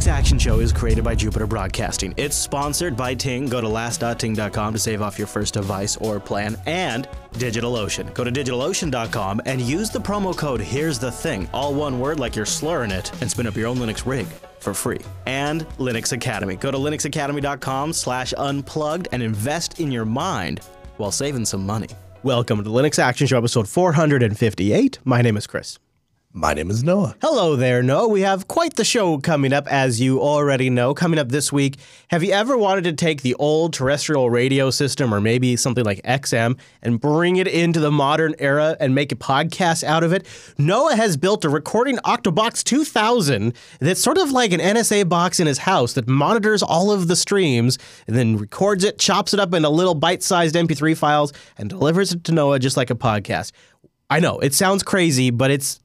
Linux Action Show is created by Jupiter Broadcasting. It's sponsored by Ting. Go to last.ting.com to save off your first device or plan. And DigitalOcean. Go to digitalocean.com and use the promo code Here's the Thing, all one word like you're slurring it, and spin up your own Linux rig for free. And Linux Academy. Go to linuxacademy.com slash unplugged and invest in your mind while saving some money. Welcome to Linux Action Show episode 458. My name is Chris. My name is Noah. Hello there, Noah. We have quite the show coming up, as you already know. Coming up this week, have you ever wanted to take the old terrestrial radio system or maybe something like XM and bring it into the modern era and make a podcast out of it? Noah has built a recording Octobox 2000 that's sort of like an NSA box in his house that monitors all of the streams and then records it, chops it up into little bite sized MP3 files, and delivers it to Noah just like a podcast. I know it sounds crazy, but it's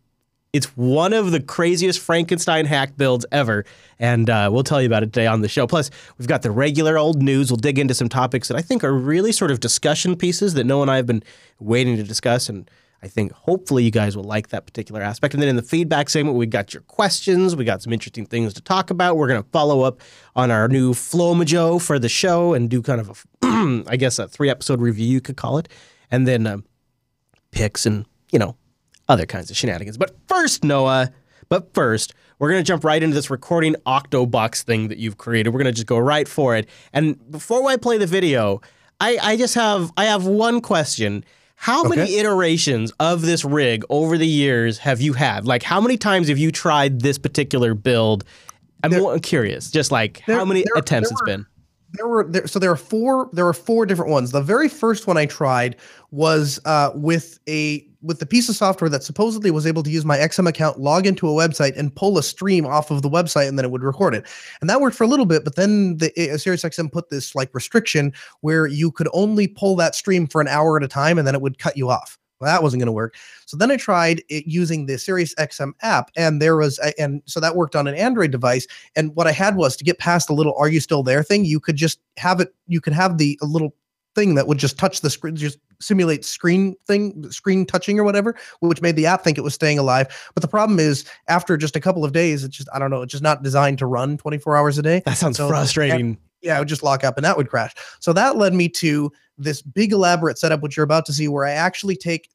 it's one of the craziest Frankenstein hack builds ever, and uh, we'll tell you about it today on the show. Plus, we've got the regular old news. We'll dig into some topics that I think are really sort of discussion pieces that Noah and I have been waiting to discuss, and I think hopefully you guys will like that particular aspect. And then in the feedback segment, we got your questions. We got some interesting things to talk about. We're going to follow up on our new Flomojo for the show and do kind of a, I guess, a three episode review, you could call it. And then um, picks and, you know, other kinds of shenanigans. But first, Noah, but first, we're going to jump right into this recording Octobox thing that you've created. We're going to just go right for it. And before I play the video, I, I just have I have one question. How okay. many iterations of this rig over the years have you had? Like, how many times have you tried this particular build? I'm there, curious, just like there, how many there, attempts it's been there were there, so there are four there were four different ones. The very first one I tried was uh, with a with the piece of software that supposedly was able to use my XM account, log into a website, and pull a stream off of the website, and then it would record it. And that worked for a little bit, but then the uh, SiriusXM put this like restriction where you could only pull that stream for an hour at a time, and then it would cut you off. Well, that wasn't going to work. So then I tried it using the Sirius XM app, and there was, a, and so that worked on an Android device. And what I had was to get past the little "Are you still there?" thing. You could just have it. You could have the little thing that would just touch the screen, just simulate screen thing, screen touching or whatever, which made the app think it was staying alive. But the problem is, after just a couple of days, it's just I don't know, it's just not designed to run 24 hours a day. That sounds so frustrating. yeah, it would just lock up and that would crash. So that led me to this big elaborate setup, which you're about to see, where I actually take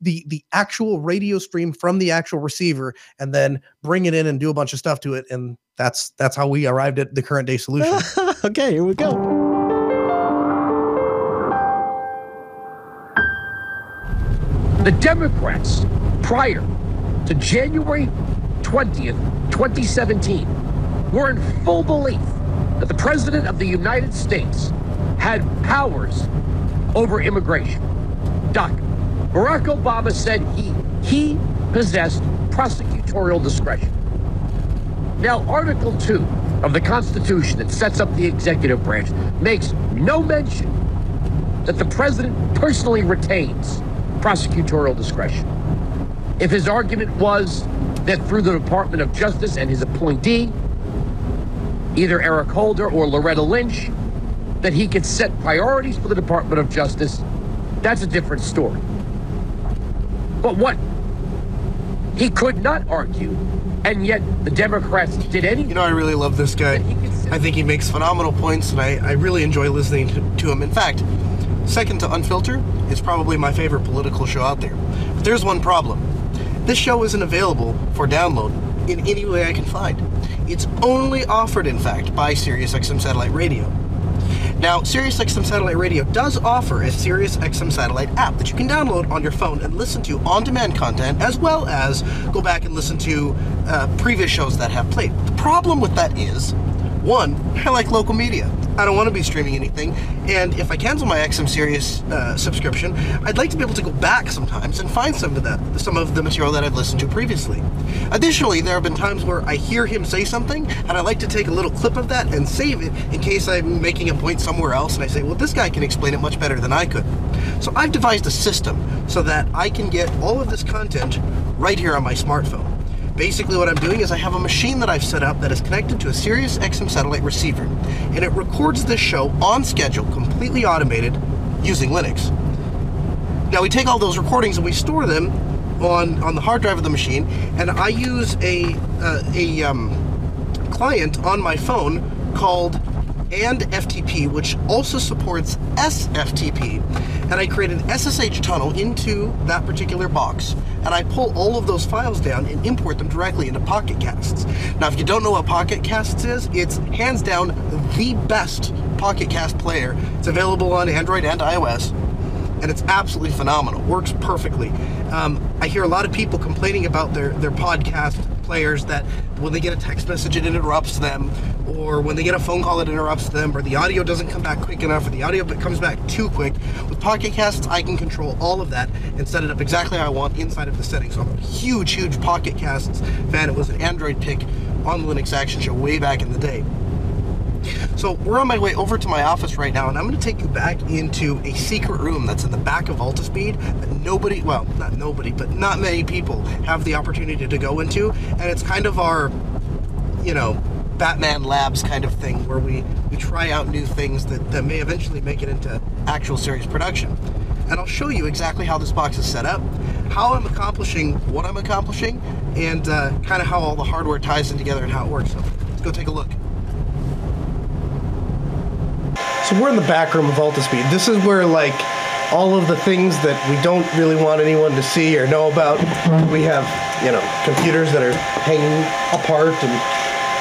the the actual radio stream from the actual receiver and then bring it in and do a bunch of stuff to it. And that's that's how we arrived at the current day solution. okay, here we go. The Democrats, prior to January 20th, 2017, were in full belief that the President of the United States had powers over immigration. Doc, Barack Obama said he he possessed prosecutorial discretion. Now, Article 2 of the Constitution that sets up the executive branch makes no mention that the president personally retains prosecutorial discretion. If his argument was that through the Department of Justice and his appointee, either Eric Holder or Loretta Lynch, that he could set priorities for the Department of Justice, that's a different story. But what he could not argue, and yet the Democrats did any. You know, I really love this guy. I think he makes phenomenal points, and I, I really enjoy listening to, to him. In fact, second to Unfilter is probably my favorite political show out there. But there's one problem. This show isn't available for download in any way I can find. It's only offered, in fact, by SiriusXM Satellite Radio. Now, SiriusXM Satellite Radio does offer a SiriusXM Satellite app that you can download on your phone and listen to on-demand content, as well as go back and listen to uh, previous shows that have played. The problem with that is, one, I like local media. I don't want to be streaming anything. And if I cancel my XM Sirius uh, subscription, I'd like to be able to go back sometimes and find some of that, some of the material that I've listened to previously. Additionally, there have been times where I hear him say something, and I like to take a little clip of that and save it in case I'm making a point somewhere else, and I say, well, this guy can explain it much better than I could. So I've devised a system so that I can get all of this content right here on my smartphone. Basically what I'm doing is I have a machine that I've set up that is connected to a Sirius XM satellite receiver, and it records this show on schedule, completely automated, using Linux. Now we take all those recordings and we store them on, on the hard drive of the machine, and I use a, uh, a um, client on my phone called and FTP, which also supports SFTP. And I create an SSH tunnel into that particular box, and I pull all of those files down and import them directly into Pocket Casts. Now, if you don't know what Pocket Casts is, it's hands down the best Pocket Cast player. It's available on Android and iOS and it's absolutely phenomenal. Works perfectly. Um, I hear a lot of people complaining about their their podcast players that when they get a text message it interrupts them, or when they get a phone call it interrupts them, or the audio doesn't come back quick enough, or the audio comes back too quick. With Pocket Casts, I can control all of that and set it up exactly how I want inside of the settings. So I'm a huge, huge Pocket Casts fan. It was an Android pick on the Linux Action Show way back in the day. So we're on my way over to my office right now, and I'm going to take you back into a secret room that's in the back of Altispeed that nobody, well, not nobody, but not many people have the opportunity to go into, and it's kind of our, you know, Batman Labs kind of thing where we, we try out new things that, that may eventually make it into actual series production. And I'll show you exactly how this box is set up, how I'm accomplishing what I'm accomplishing, and uh, kind of how all the hardware ties in together and how it works. So let's go take a look. So we're in the back room of Altispeed. This is where like all of the things that we don't really want anyone to see or know about. Mm-hmm. We have, you know, computers that are hanging apart and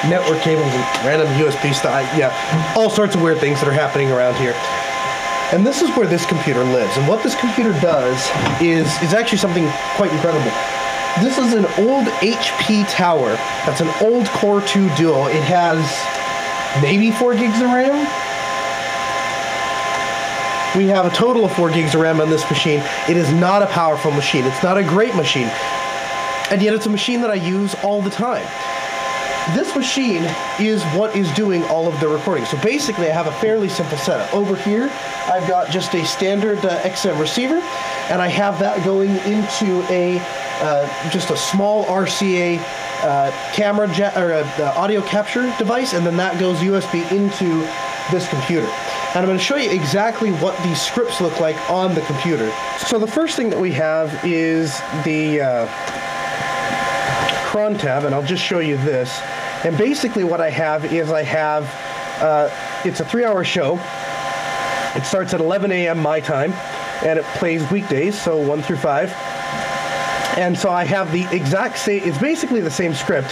network cables and random USB stuff. Yeah, all sorts of weird things that are happening around here. And this is where this computer lives. And what this computer does is is actually something quite incredible. This is an old HP tower. That's an old Core 2 Duo. It has maybe 4 gigs of RAM, we have a total of 4 gigs of RAM on this machine. It is not a powerful machine. It's not a great machine. And yet it's a machine that I use all the time. This machine is what is doing all of the recording. So basically, I have a fairly simple setup. Over here, I've got just a standard uh, XM receiver, and I have that going into a uh, just a small RCA uh, camera or uh, audio capture device, and then that goes USB into this computer and I'm going to show you exactly what these scripts look like on the computer. So the first thing that we have is the uh, cron tab, and I'll just show you this. And basically what I have is I have, uh, it's a three-hour show. It starts at 11 a.m. my time, and it plays weekdays, so 1 through 5. And so I have the exact same, it's basically the same script,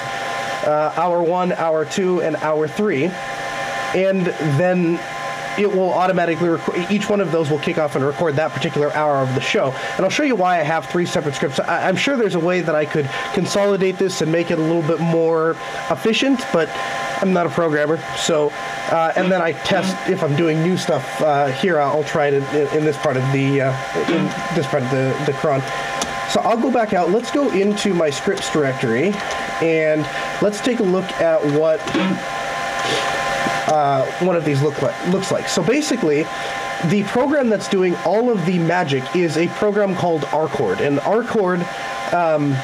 uh, hour 1, hour 2, and hour 3. And then it will automatically record, each one of those will kick off and record that particular hour of the show. And I'll show you why I have three separate scripts. I, am sure there's a way that I could consolidate this and make it a little bit more efficient, but I'm not a programmer. So, uh, and then I test if I'm doing new stuff uh, here. I'll try it in, in, this part of the uh, in this part of the the cron. So I'll go back out. Let's go into my scripts directory, and let's take a look at what uh, one of these look like, looks like. So basically, the program that's doing all of the magic is a program called arecord, and arecord um,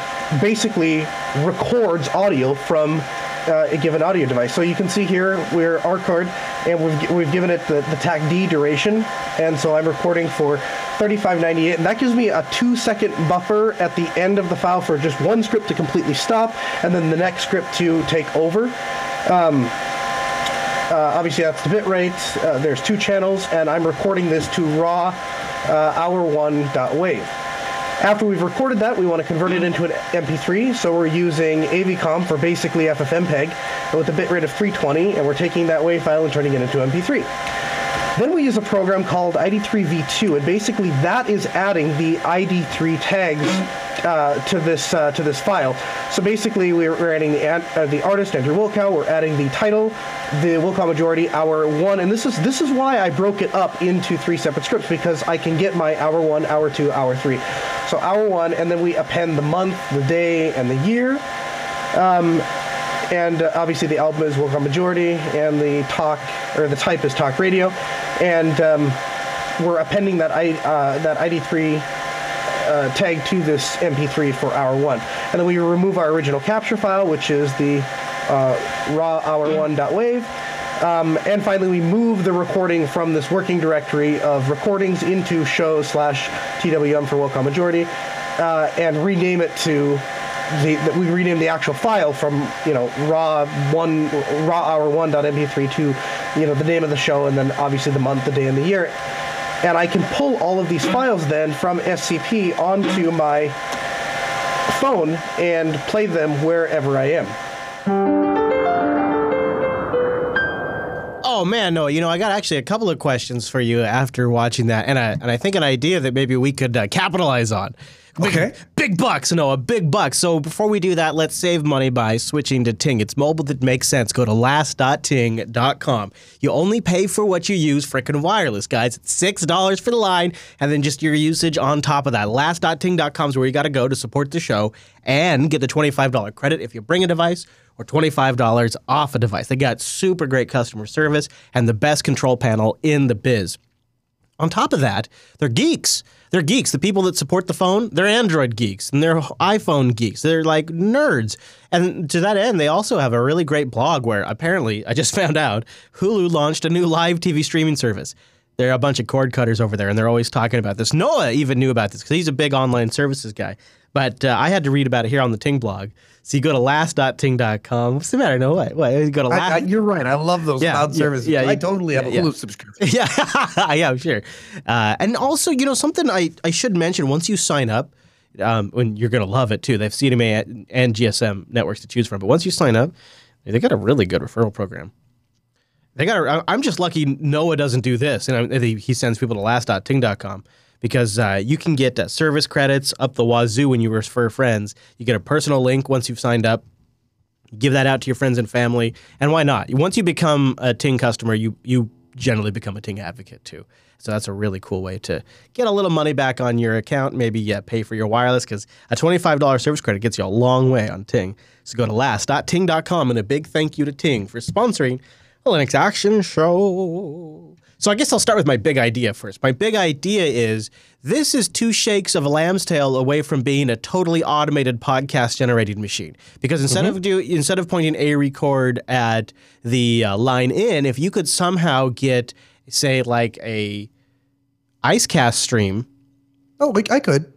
basically records audio from uh, a given audio device. So you can see here we're arecord, and we've, we've given it the, the TAC D duration, and so I'm recording for 3598, and that gives me a two second buffer at the end of the file for just one script to completely stop, and then the next script to take over. Um, uh, obviously, that's the bit rate. Uh, there's two channels, and I'm recording this to raw uh, hour1.wave. After we've recorded that, we want to convert it into an MP3, so we're using avconv for basically FFmpeg with a bit rate of 320, and we're taking that WAV file and turning it into MP3. Then we use a program called ID3V2, and basically that is adding the ID3 tags uh, to this uh, to this file. So basically, we're, adding the uh, the artist Andrew Wilkow. We're adding the title, the Wilkow majority, hour one, and this is this is why I broke it up into three separate scripts because I can get my hour one, hour two, hour three. So hour one, and then we append the month, the day, and the year. Um, and uh, obviously the album is Wilkow majority, and the talk or the type is talk radio, and um, we're appending that I, uh, that ID3 uh, tag to this MP3 for hour one. And then we remove our original capture file, which is the uh, raw hour1.wave. Um, and finally, we move the recording from this working directory of recordings into show slash TWM for Wilkow Majority uh, and rename it to the, we rename the actual file from you know raw one raw hour one dot mp3 to you know the name of the show and then obviously the month, the day, and the year. And I can pull all of these files then from SCP onto my phone and play them wherever I am. Oh man, no. You know, I got actually a couple of questions for you after watching that, and I and I think an idea that maybe we could uh, capitalize on. Big, Okay. Big bucks, no, a big buck. So before we do that, let's save money by switching to Ting. It's mobile that makes sense. Go to last.ting.com. You only pay for what you use, frickin' wireless, guys. It's six dollars for the line, and then just your usage on top of that. Last.ting.com is where you got to go to support the show and get the twenty-five dollar credit if you bring a device or $25 off a device. They got super great customer service and the best control panel in the biz. On top of that, they're geeks. They're geeks. The people that support the phone, they're Android geeks and they're iPhone geeks. They're like nerds. And to that end, they also have a really great blog where apparently, I just found out, Hulu launched a new live TV streaming service. There are a bunch of cord cutters over there, and they're always talking about this. Noah even knew about this because he's a big online services guy. But uh, I had to read about it here on the Ting blog. So you go to last.ting.com. What's the matter? No way. What? You go to last. I, you're right. I love those Yeah, cloud yeah, services. yeah, I you- totally have a Hulu yeah. subscription. Yeah, yeah, sure. Uh, and also, you know, something I, I should mention once you sign up, um, when you're going to love it too. They have CDMA and- GSM networks to choose from. But once you sign up, they got a really good referral program. They got. A, I'm just lucky Noah doesn't do this, and I- he he sends people to last.ting.com because uh, you can get uh, service credits up the wazoo when you refer friends. You get a personal link once you've signed up give that out to your friends and family. And why not? Once you become a Ting customer, you you generally become a Ting advocate too. So that's a really cool way to get a little money back on your account. Maybe yeah, pay for your wireless because a twenty-five dollars service credit gets you a long way on Ting. So go to last.ting.com and a big thank you to Ting for sponsoring the Linux Action Show. So I guess I'll start with my big idea first. My big idea is this is two shakes of a lamb's tail away from being a totally automated podcast generating machine. Because instead of do instead of pointing a record at the uh, line in, if you could somehow get say like a IceCast stream Oh, like, I could.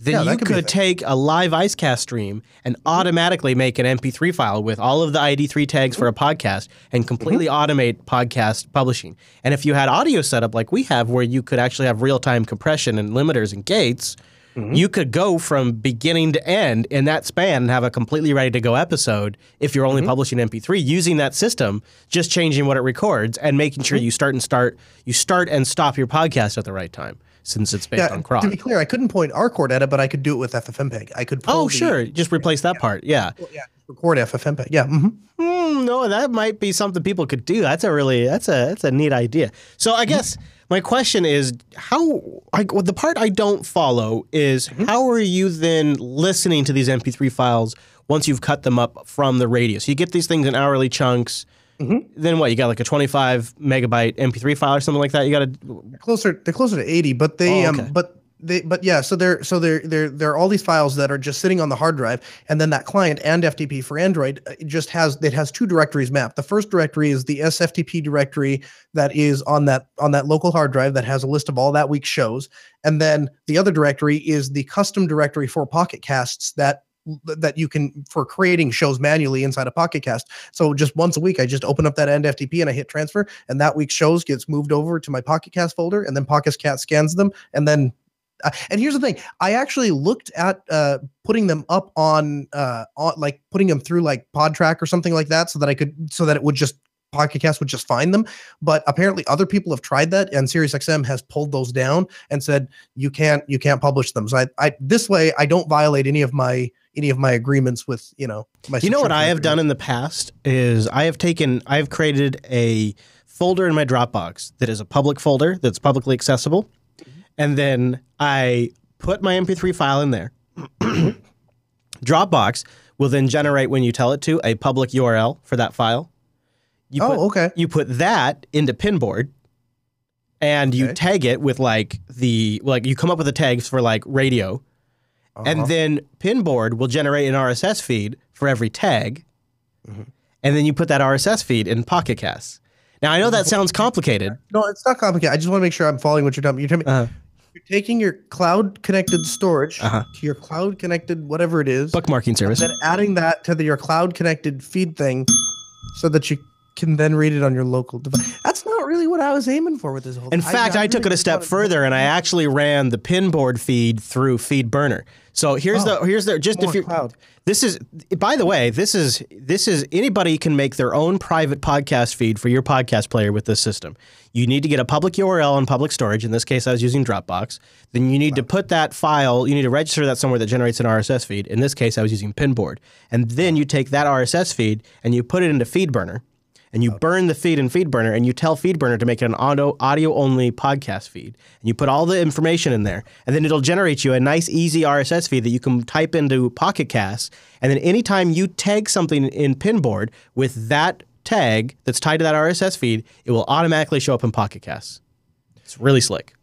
Then Yeah, you could could take a live IceCast stream and automatically make an MP3 file with all of the ID3 tags for a podcast and completely Mm-hmm. automate podcast publishing. And if you had audio setup like we have, where you could actually have real time compression and limiters and gates, Mm-hmm. you could go from beginning to end in that span and have a completely ready to go episode if you're Mm-hmm. only publishing MP3 using that system, just changing what it records and making Mm-hmm. sure you start and start you start and stop your podcast at the right time since it's based Yeah, on to be clear, I couldn't point arecord at it, but I could do it with FFmpeg. I could. Oh, the- sure. Just replace that part. Yeah. Yeah, record FFmpeg. Yeah. hmm Hmm, no, that might be something people could do. That's a really that's a that's a neat idea. So I guess my question is how I, well, the part I don't follow is how are you then listening to these MP3 files once you've cut them up from the radio? So you get these things in hourly chunks. Then what? You got like a 25 megabyte MP3 file or something like that. You got to Closer, they're closer to eighty, but they, Oh, okay. um, but they, but yeah. So there, so there, there, there are all these files that are just sitting on the hard drive, and then that client AndFTP for Android uh, it just has it has two directories mapped. The first directory is the SFTP directory that is on that on that local hard drive that has a list of all that week's shows, and then the other directory is the custom directory for Pocket Casts that that you can for creating shows manually inside a Pocket Cast. So just once a week, I just open up that AndFTP and I hit transfer, and that week's shows gets moved over to my Pocket Cast folder, and then Pocket Cast scans them, and then. Uh, and here's the thing: I actually looked at uh, putting them up on, uh, on like putting them through like Podtrac or something like that, so that I could, so that it would just Pocket Cast would just find them. But apparently, other people have tried that, and SiriusXM has pulled those down and said you can't, you can't publish them. So I, I this way, I don't violate any of my any of my agreements with you know my. You know what I have done in the past is I have taken I have created a folder in my Dropbox that is a public folder that's publicly accessible, and then I put my MP3 file in there. Dropbox will then generate when you tell it to a public URL for that file. You Oh, put, okay. You put that into Pinboard, and you Okay. tag it with like the like you come up with the tags for like radio, Uh-huh. and then Pinboard will generate an RSS feed for every tag, Mm-hmm. and then you put that RSS feed in Pocket Casts. Now I know that sounds complicated. No, it's not complicated. I just want to make sure I'm following what you're telling me. You're telling me Uh, You're taking your cloud connected storage Uh-huh. to your cloud connected whatever it is, Bookmarking service. And then adding that to the, your cloud connected feed thing so that you can then read it on your local device. That's not really what I was aiming for with this whole In fact, I, took it a step further and I actually ran the pinboard feed through FeedBurner. So here's the oh. here's the just Oh, if you cloud. this is by the way this is this is anybody can make their own private podcast feed for your podcast player with this system. You need to get a public URL and public storage. In this case, I was using Dropbox. Then you need to put that file. You need to register that somewhere that generates an RSS feed. In this case, I was using Pinboard. And then you take that RSS feed and you put it into FeedBurner and you burn the feed in FeedBurner and you tell FeedBurner to make it an audio audio only podcast feed. And you put all the information in there, and then it'll generate you a nice, easy RSS feed that you can type into Pocket Cast. And then anytime you tag something in Pinboard with that tag that's tied to that RSS feed, it will automatically show up in Pocket Cast. It's really slick.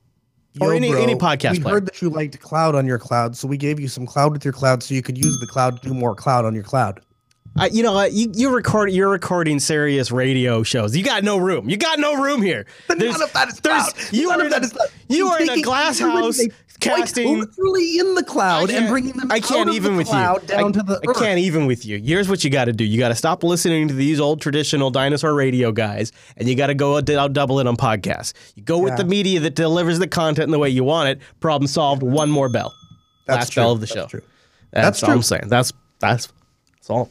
Oh, or any, bro, any podcast We player. heard that you liked cloud on your cloud, so we gave you some cloud with your cloud so you could use the cloud to do more cloud on your cloud. I, you know what? You, you record. You're recording Sirius radio shows. You got no room. You got no room here. But none of that is there's- cloud. You None are of in a, you are in a glass house casting. like literally in the cloud I and can't- bringing them. I can't even the with you. down I, to the. I can't even with you. Here's what you got to do. You got to stop listening to these old traditional dinosaur radio guys, and you got to go out double it on podcasts. You go with Yeah. the media that delivers the content in the way you want it. Problem solved. One more bell. That's Last true. bell of the That's show. true. That's, That's all I'm saying. That's that's that's all.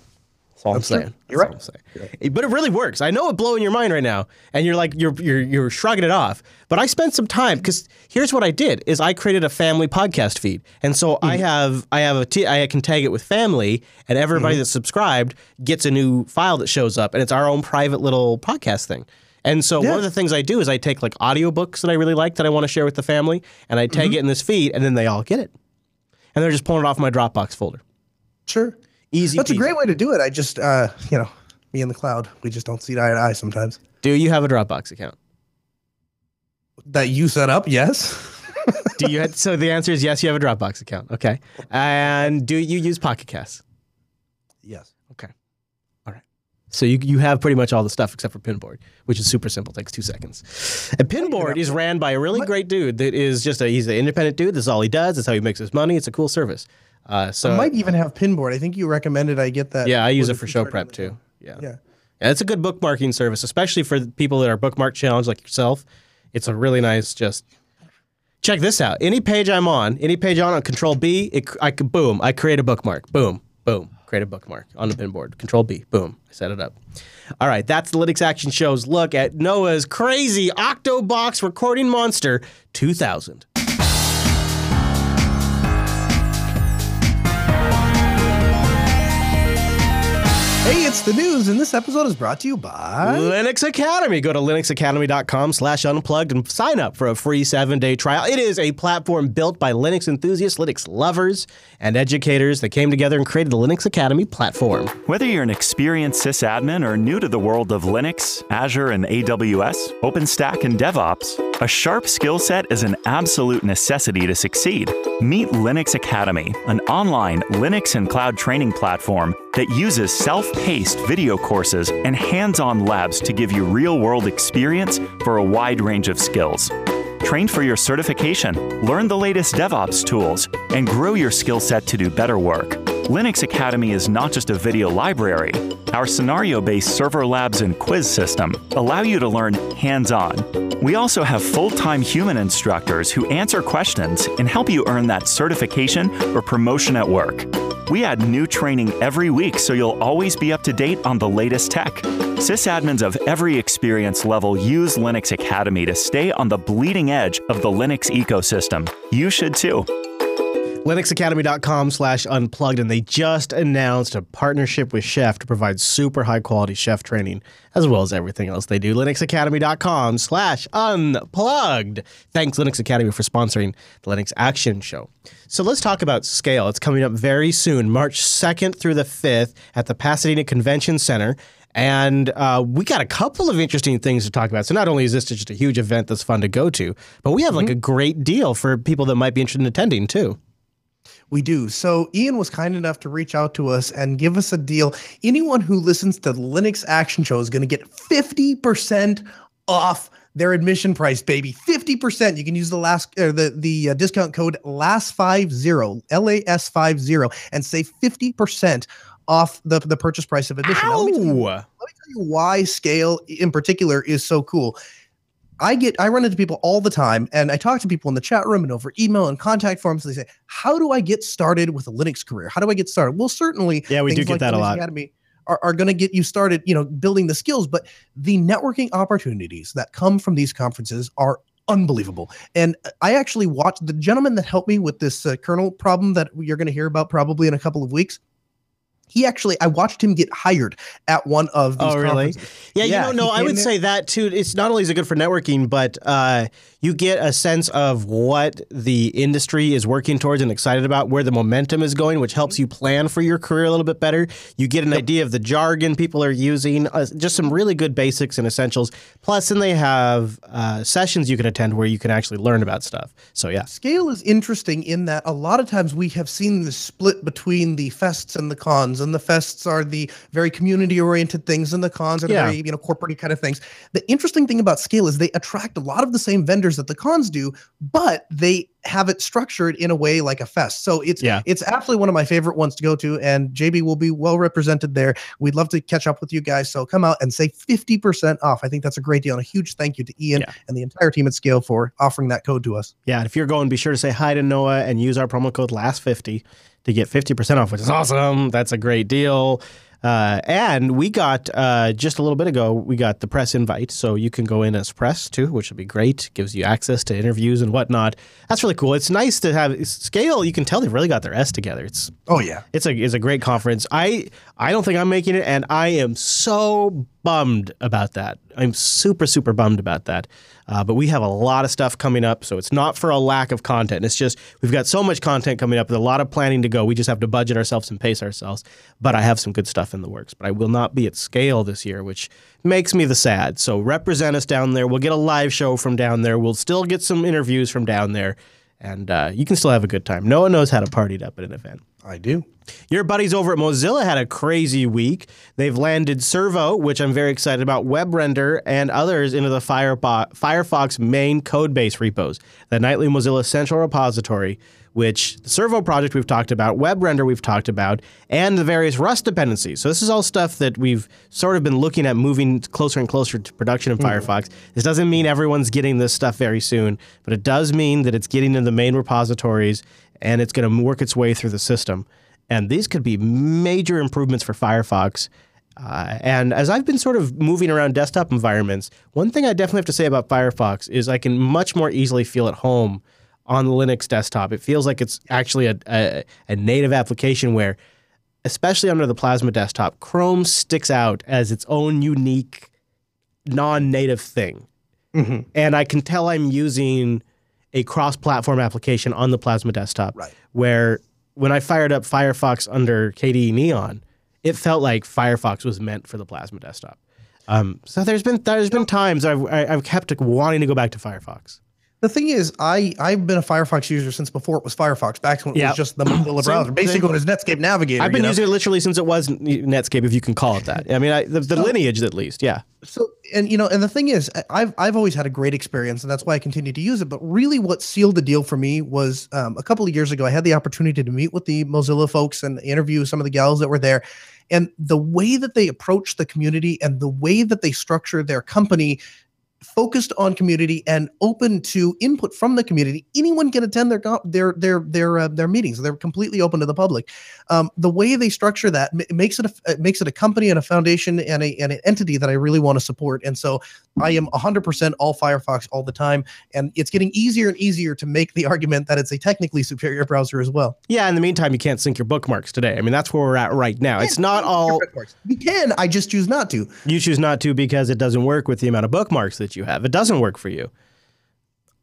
That's all That's I'm saying. You're That's right. all I'm saying. But it really works. I know it's blowing your mind right now, and you're like you're you're you're shrugging it off. But I spent some time because here's what I did: is I created a family podcast feed, and so Mm-hmm. I have I have a t- I can tag it with family, and everybody Mm-hmm. that's subscribed gets a new file that shows up, and it's our own private little podcast thing. And so one of the things I do is I take like audiobooks that I really like that I want to share with the family, and I Mm-hmm. tag it in this feed, and then they all get it, and they're just pulling it off my Dropbox folder. Sure. Easy. That's a great way to do it. I just, uh, you know, me and the cloud, we just don't see eye to eye sometimes. Do you have a Dropbox account? That you set up, yes. Do you? so the answer is yes. You have a Dropbox account. Okay. And do you use Pocket Cast? yes. Okay. All right. So you you have pretty much all the stuff except for Pinboard, which is super simple. Takes two seconds. And Pinboard is ran by a really great dude that is just a he's an independent dude. This is all he does. That's how he makes his money. It's a cool service. Uh, so I might even have Pinboard. I think you recommended I get that. yeah, I use it for show prep on too. Yeah. Yeah. Yeah, it's a good bookmarking service, especially for people that are bookmark challenged like yourself. It's a really nice just check this out. Any page I'm on, any page I'm on, Control B, it, I could boom, I create a bookmark. Boom, boom, create a bookmark on the pinboard. Control B, boom, I set it up. All right, that's the Linux Action Show's look at Noah's crazy Octobox recording monster 2000. Bahia. Hey, it's the news, and this episode is brought to you by. Linux Academy. Go to linuxacademy.com slash unplugged and sign up for a free seven-day trial. It is a platform built by Linux enthusiasts, Linux lovers, and educators that came together and created the Linux Academy platform. Whether you're an experienced sysadmin or new to the world of Linux, Azure, and AWS, OpenStack, and DevOps, a sharp skill set is an absolute necessity to succeed. Meet Linux Academy, an online Linux and cloud training platform that uses self paced video courses and hands on labs to give you real world experience for a wide range of skills. Train for your certification, learn the latest DevOps tools, and grow your skill set to do better work. Linux Academy is not just a video library. Our scenario based server labs and quiz system allow you to learn hands on. We also have full time human instructors who answer questions and help you earn that certification or promotion at work. We add new training every week so you'll always be up to date on the latest tech. Sysadmins of every experience level use Linux Academy to stay on the bleeding edge of the Linux ecosystem. You should too. linuxacademy.com slash unplugged and they just announced a partnership with chef to provide super high quality chef training as well as everything else they do. linuxacademy.com slash unplugged. Thanks linux academy for sponsoring the linux action show. So let's talk about scale. It's coming up very soon march 2nd through the 5th at the pasadena convention center. And uh, we got a couple of interesting things to talk about. So not only is this just a huge event that's fun to go to, but we have like a great deal for people that might be interested in attending too. We do. So Ian was kind enough to reach out to us and give us a deal. Anyone who listens to the Linux Action Show is going to get 50% off their admission price, baby, fifty percent. You can use the last the the uh, discount code last five zero L A S five zero and save fifty percent off the the purchase price of admission. Now, let, me you, let me tell you why scale in particular is so cool. I get I run into people all the time and I talk to people in the chat room and over email and contact forums. They say, How do I get started with a Linux career? How do I get started? Well, certainly Yeah, we do get like that a Linux lot. Academy are, are going to get you started, you know, building the skills, but the networking opportunities that come from these conferences are unbelievable. And I actually watched the gentleman that helped me with this uh, kernel problem that you're going to hear about probably in a couple of weeks. He actually, I watched him get hired at one of these Oh, really? conferences. Yeah, you Yeah, know, no, I would say that too. It's not only is it good for networking, but uh, you get a sense of what the industry is working towards and excited about, where the momentum is going, which helps you plan for your career a little bit better. You get an idea of the jargon people are using, uh, just some really good basics and essentials. Plus, then they have uh, sessions you can attend where you can actually learn about stuff. So yeah, Scale is interesting in that a lot of times we have seen the split between the fests and the cons, and the fests are the very community oriented things, and the cons are the Yeah. very you know corporate kind of things. The interesting thing about Scale is they attract a lot of the same vendors that the cons do, but they have it structured in a way like a fest. So it's Yeah. it's absolutely one of my favorite ones to go to, and JB will be well represented there. We'd love to catch up with you guys. So come out and say 50% off. I think that's a great deal. And a huge thank you to Ian Yeah. and the entire team at Scale for offering that code to us. yeah. And if you're going, be sure to say hi to Noah and use our promo code last50 to get 50% off, which is awesome. That's a great deal. Uh, and we got uh, just a little bit ago, we got the press invite, so you can go in as press too, which would be great. Gives you access to interviews and whatnot. That's really cool. It's nice to have scale. You can tell they've really got their S together. It's Oh yeah. it's a it's a great conference. I I don't think I'm making it, and I am so bummed about that. I'm super super bummed about that. Uh, but we have a lot of stuff coming up, so it's not for a lack of content. It's just we've got so much content coming up with a lot of planning to go. We just have to budget ourselves and pace ourselves. But I have some good stuff in the works. But I will not be at scale this year, which makes me the sad. So represent us down there. We'll get a live show from down there. We'll still get some interviews from down there, and uh, you can still have a good time. No one knows how to party it up at an event. I do. Your buddies over at Mozilla had a crazy week. They've landed Servo, which I'm very excited about, WebRender, and others into the Firebo- Firefox main code base repos. The nightly Mozilla Central Repository, which the Servo project we've talked about, WebRender we've talked about, and the various Rust dependencies. So this is all stuff that we've sort of been looking at moving closer and closer to production in mm-hmm. Firefox. This doesn't mean everyone's getting this stuff very soon, but it does mean that it's getting in the main repositories and it's going to work its way through the system. And these could be major improvements for Firefox. Uh, and as I've been sort of moving around desktop environments, one thing I definitely have to say about Firefox is I can much more easily feel at home on the Linux desktop. It feels like it's actually a, a, a native application where, especially under the Plasma desktop, Chrome sticks out as its own unique, non native thing. And I can tell I'm using a cross platform application on the Plasma desktop Right. where when I fired up Firefox under KDE Neon, it felt like Firefox was meant for the Plasma desktop. Um, so there's been there's been times I've I- I've kept wanting to go back to Firefox. The thing is, I I've been a Firefox user since before it was Firefox, back when it Yeah. was just the Mozilla browser, basically when it was Netscape Navigator. I've been you know? using it literally since it was Netscape, if you can call it that. I mean, I, the, the lineage at least, yeah. So, and you know, and the thing is, I've I've always had a great experience, and that's why I continue to use it. But really, what sealed the deal for me was um, a couple of years ago. I had the opportunity to meet with the Mozilla folks and interview some of the gals that were there, and the way that they approach the community and the way that they structure their company focused on community and open to input from the community. Anyone can attend their their their their uh, their meetings. They're completely open to the public. Um, the way they structure that makes it a, it makes it a company and a foundation and a and an entity that I really want to support. And so I am 100% all Firefox all the time, and it's getting easier and easier to make the argument that it's a technically superior browser as well. Yeah, in the meantime, you can't sync your bookmarks today. I mean, that's where we're at right now. It's not all We can. I just choose not to. you choose not to because it doesn't work with the amount of bookmarks that you have. It doesn't work for you.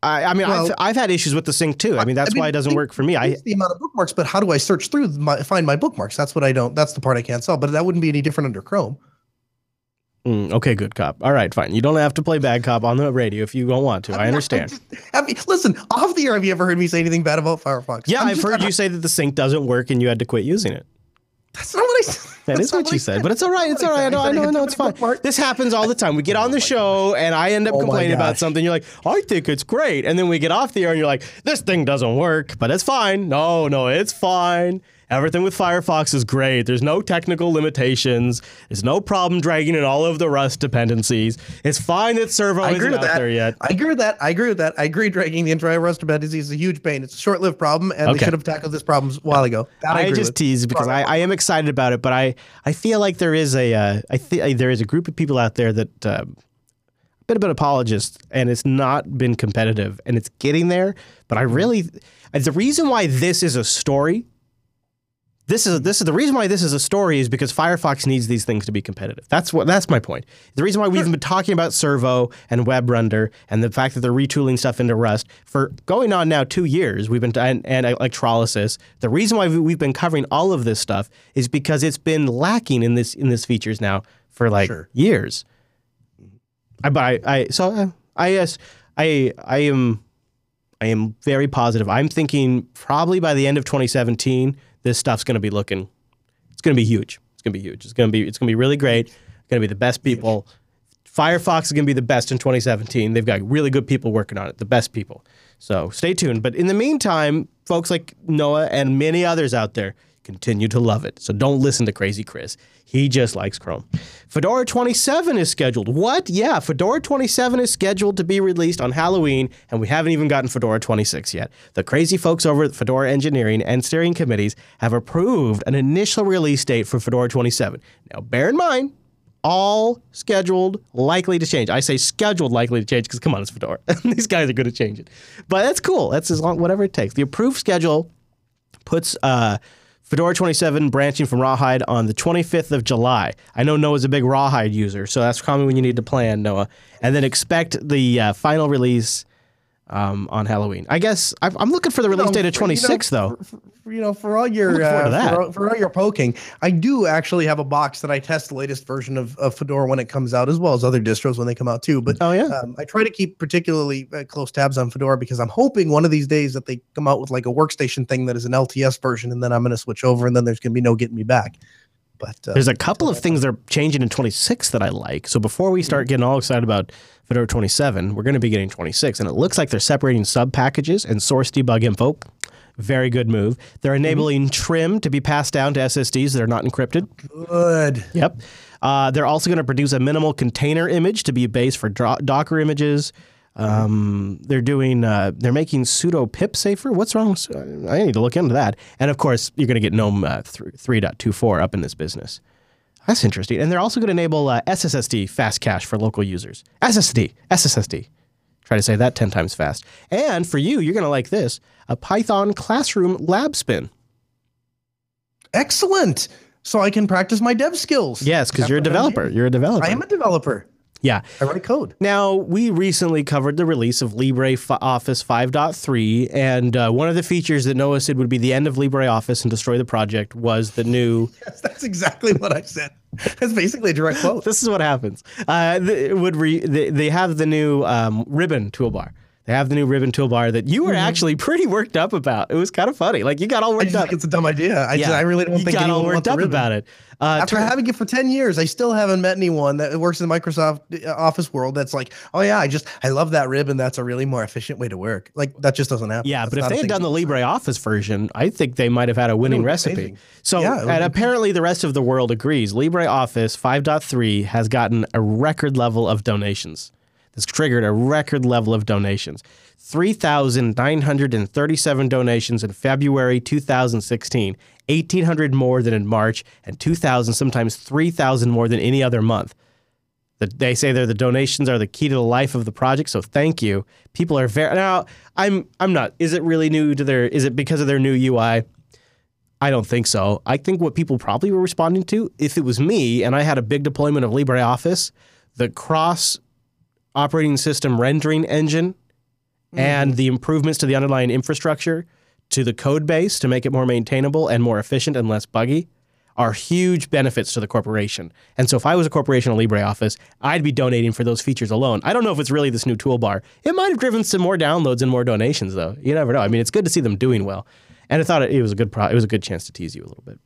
I, I mean, Well- I've, I've had issues with the sync too. I mean, that's I mean, why it doesn't work for me. I, the amount of bookmarks, but how do I search through my find my bookmarks? That's what I don't. That's the part I can't solve. But that wouldn't be any different under Chrome. Mm, okay, good cop. All right, fine. You don't have to play bad cop on the radio if you don't want to. I understand. Have you, listen, off the air, have you ever heard me say anything bad about Firefox? Yeah, I've just- heard you say that the sync doesn't work and you had to quit using it. That's not what I said. That's is what you said, but it's all right. It's all right. all not right. I know, I know, I know. It's fine. This happens all the time. We get on the show, and I end up Oh complaining about something. You're like, I think it's great, and then we get off the air, and you're like, this thing doesn't work, but it's fine. No, no, it's fine. Everything with Firefox is great. There's no technical limitations. There's no problem dragging in all of the Rust dependencies. It's fine that Servo I agree isn't with out that. there yet. I agree with that. I agree with that. I agree dragging the entire Rust of dependency is a huge pain. It's a short-lived problem, and Okay. they should have tackled this problem a while ago. That I, I, just with. tease because I, I am excited about it, but I, I feel like there is a uh, I think there is a group of people out there that a bit of an apologist, and it's not been competitive, and it's getting there. But I really, the reason why this is a story. This is this is the reason why this is a story is because Firefox needs these things to be competitive. That's what that's my point. The reason why we've been talking about Servo and WebRender and the fact that they're retooling stuff into Rust for going on now two years. We've been and, and electrolysis. The reason why we- we've been covering all of this stuff is because it's been lacking in this in this features now for like Sure. years. I but I, I so uh, I yes I I am I am very positive. I'm thinking probably by the end of 2017, this stuff's going to be looking. It's going to be huge. It's going to be huge. It's going to be. It's going to be really great. It's going to be the best people. Firefox is going to be the best in 2017. They've got really good people working on it. The best people. So stay tuned. But in the meantime, folks like Noah and many others out there continue to love it. So don't listen to Crazy Chris. He just likes Chrome. Fedora 27 is scheduled. What? Yeah, Fedora 27 is scheduled to be released on Halloween, and we haven't even gotten Fedora 26 yet. The crazy folks over at Fedora Engineering and steering committees have approved an initial release date for Fedora 27. Now, bear in mind, all scheduled, likely to change. I say scheduled, likely to change because come on, it's Fedora. These guys are going to change it, but that's cool. That's as long whatever it takes. The approved schedule puts uh, Fedora 27 branching from Rawhide on the 25th of July. I know Noah's a big Rawhide user, so that's probably when you need to plan, Noah. And then expect the uh, final release um, on Halloween. I guess I- I'm looking for the release know, date of for- you know, 26, though. You know, for all your Look forward to uh, for, all- for all your poking, I do actually have a box that I test the latest version of, of Fedora when it comes out, as well as other distros when they come out too. But Oh, yeah? um, I try to keep particularly uh, close tabs on Fedora because I'm hoping one of these days that they come out with like a workstation thing that is an LTS version, and then I'm going to switch over, and then there's going to be no getting me back. But uh, There's a couple of things they're changing in 26 that I like. So before we start getting all excited about Fedora 27, we're going to be getting 26, and it looks like they're separating sub packages and source debug info. Very good move. They're enabling trim to be passed down to SSDs that are not encrypted. good. Yep. Uh, they're also going to produce a minimal container image to be a base for Docker images. Um, they're doing. Uh, they're making sudo pip safer. What's wrong? With, I need to look into that. And of course, you're going to get GNOME uh, 3.24 up in this business. That's interesting. And they're also going to enable uh, SSSD fast cache for local users. SSD, SSSD. Try to say that 10 times fast. And for you, you're going to like this a Python classroom lab spin. Excellent. So I can practice my dev skills. Yes, because you're a That's what I'm developer. You're a developer. I am a developer. Yeah. I write code. Now, we recently covered the release of LibreOffice 5.3, and uh, one of the features that Noah said would be the end of LibreOffice and destroy the project was the new. Yes, that's exactly what I said. That's basically a direct quote. this is what happens. Uh, th- it would re- they, they have the new um, ribbon toolbar. They have the new ribbon toolbar that you were actually pretty worked up about. It was kind of funny. Like you got all Mm-hmm. I worked just up. think it's a dumb idea. I, just, I really don't you think got all anyone worked wants a up about it. Uh, After tur- having it for 10 years, I still haven't met anyone that works in the Microsoft uh, Office world that's like, oh, yeah, I just, I love that ribbon. That's a really more efficient way to work. Like, that just doesn't happen. Yeah, That's but if they had done the LibreOffice version, I think they might have had a winning recipe. amazing. So, Yeah, and be- apparently the rest of the world agrees. LibreOffice 5.3 has gotten a record level of donations. This triggered a record level of donations. 3,937 donations in February 2016, 1,800 more than in March, and 2,000, sometimes 3,000 more than any other month. The, they say they're the donations are the key to the life of the project. So thank you. People are very now. I'm I'm not. Is it really new to their? Is it because of their new UI? I don't think so. I think what people probably were responding to, if it was me and I had a big deployment of LibreOffice, the cross operating system rendering engine and mm-hmm. the improvements to the underlying infrastructure to the code base to make it more maintainable and more efficient and less buggy are huge benefits to the corporation. And so if I was a corporation on LibreOffice, I'd be donating for those features alone. I don't know if it's really this new toolbar. It might have driven some more downloads and more donations though. You never know. I mean, it's good to see them doing well. And I thought it, it was a good pro- it was a good chance to tease you a little bit.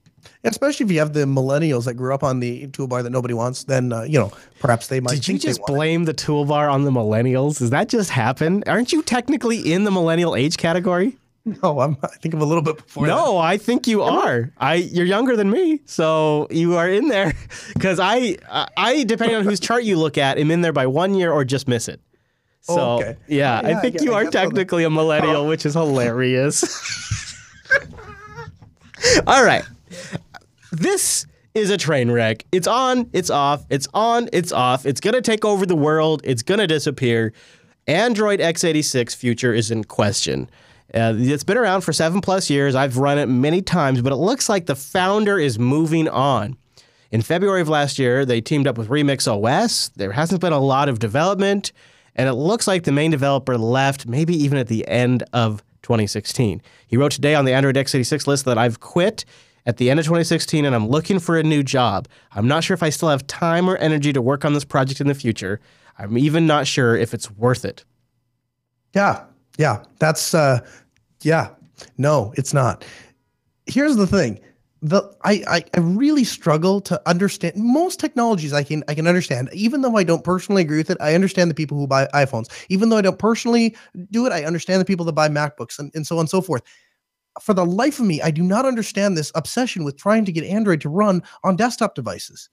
Especially if you have the millennials that grew up on the toolbar that nobody wants, then uh, you know perhaps they might. Did you just blame the toolbar on the millennials? Does that just happen? Aren't you technically in the millennial age category? No, I'm. I think of a little bit before. that. No, I think you are. I you're younger than me, so you are in there. Because I, I, I, depending on whose chart you look at, am in there by one year or just miss it. So Oh, okay. yeah, Yeah, I think you I are guess so then. technically a millennial, which is hilarious. All right, this is a train wreck. It's on, it's off, it's on, it's off. It's gonna take over the world. It's gonna disappear. Android x86 future is in question. Uh, it's been around for seven plus years. I've run it many times, but it looks like the founder is moving on. In February of last year, they teamed up with Remix OS. There hasn't been a lot of development, and it looks like the main developer left maybe even at the end of 2016. He wrote today on the Android x86 list that I've quit at the end of 2016 and I'm looking for a new job. I'm not sure if I still have time or energy to work on this project in the future. I'm even not sure if it's worth it. Yeah, yeah, that's uh, yeah. No, it's not. Here's the thing: the I, I I really struggle to understand most technologies. I can I can understand, even though I don't personally agree with it. I understand the people who buy iPhones. Even though I don't personally do it, I understand the people that buy MacBooks and, and so on and so forth. For the life of me, I do not understand this obsession with trying to get Android to run on desktop devices.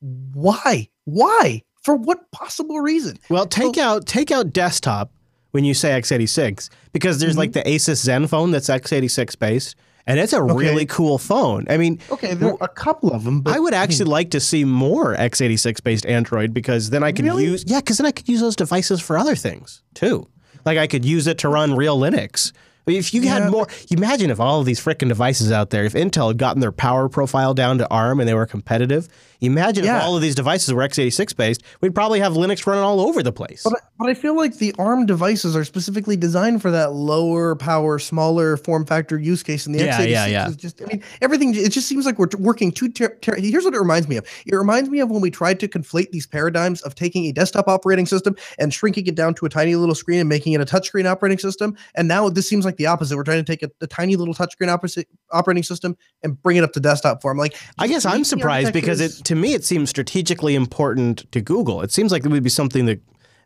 Why? Why? For what possible reason? Well, take out take out desktop when you say x86 because there's like mm-hmm. the Asus ZenFone that's x86 based and it's a really cool phone. I mean, Okay, there are a couple of them, but I would actually like to see more x86 based Android because then I could Really? use yeah, because then I could use those devices for other things too. Like I could use it to run real Linux. If you Yeah, had more, imagine if all of these freaking devices out there, if Intel had gotten their power profile down to ARM and they were competitive, imagine Yeah. if all of these devices were x86 based, we'd probably have Linux running all over the place. But I, but I feel like the ARM devices are specifically designed for that lower power, smaller form factor use case. And the Yeah, x86 yeah, yeah. is just, I mean, everything, it just seems like we're working too. Ter- ter- Here's what it reminds me of it reminds me of when we tried to conflate these paradigms of taking a desktop operating system and shrinking it down to a tiny little screen and making it a touchscreen operating system. And now this seems like the opposite. We're trying to take a, a tiny little touchscreen opposite operating system and bring it up to desktop form. Like, I guess I'm surprised because it to me it seems strategically important to Google. It seems like it would be something that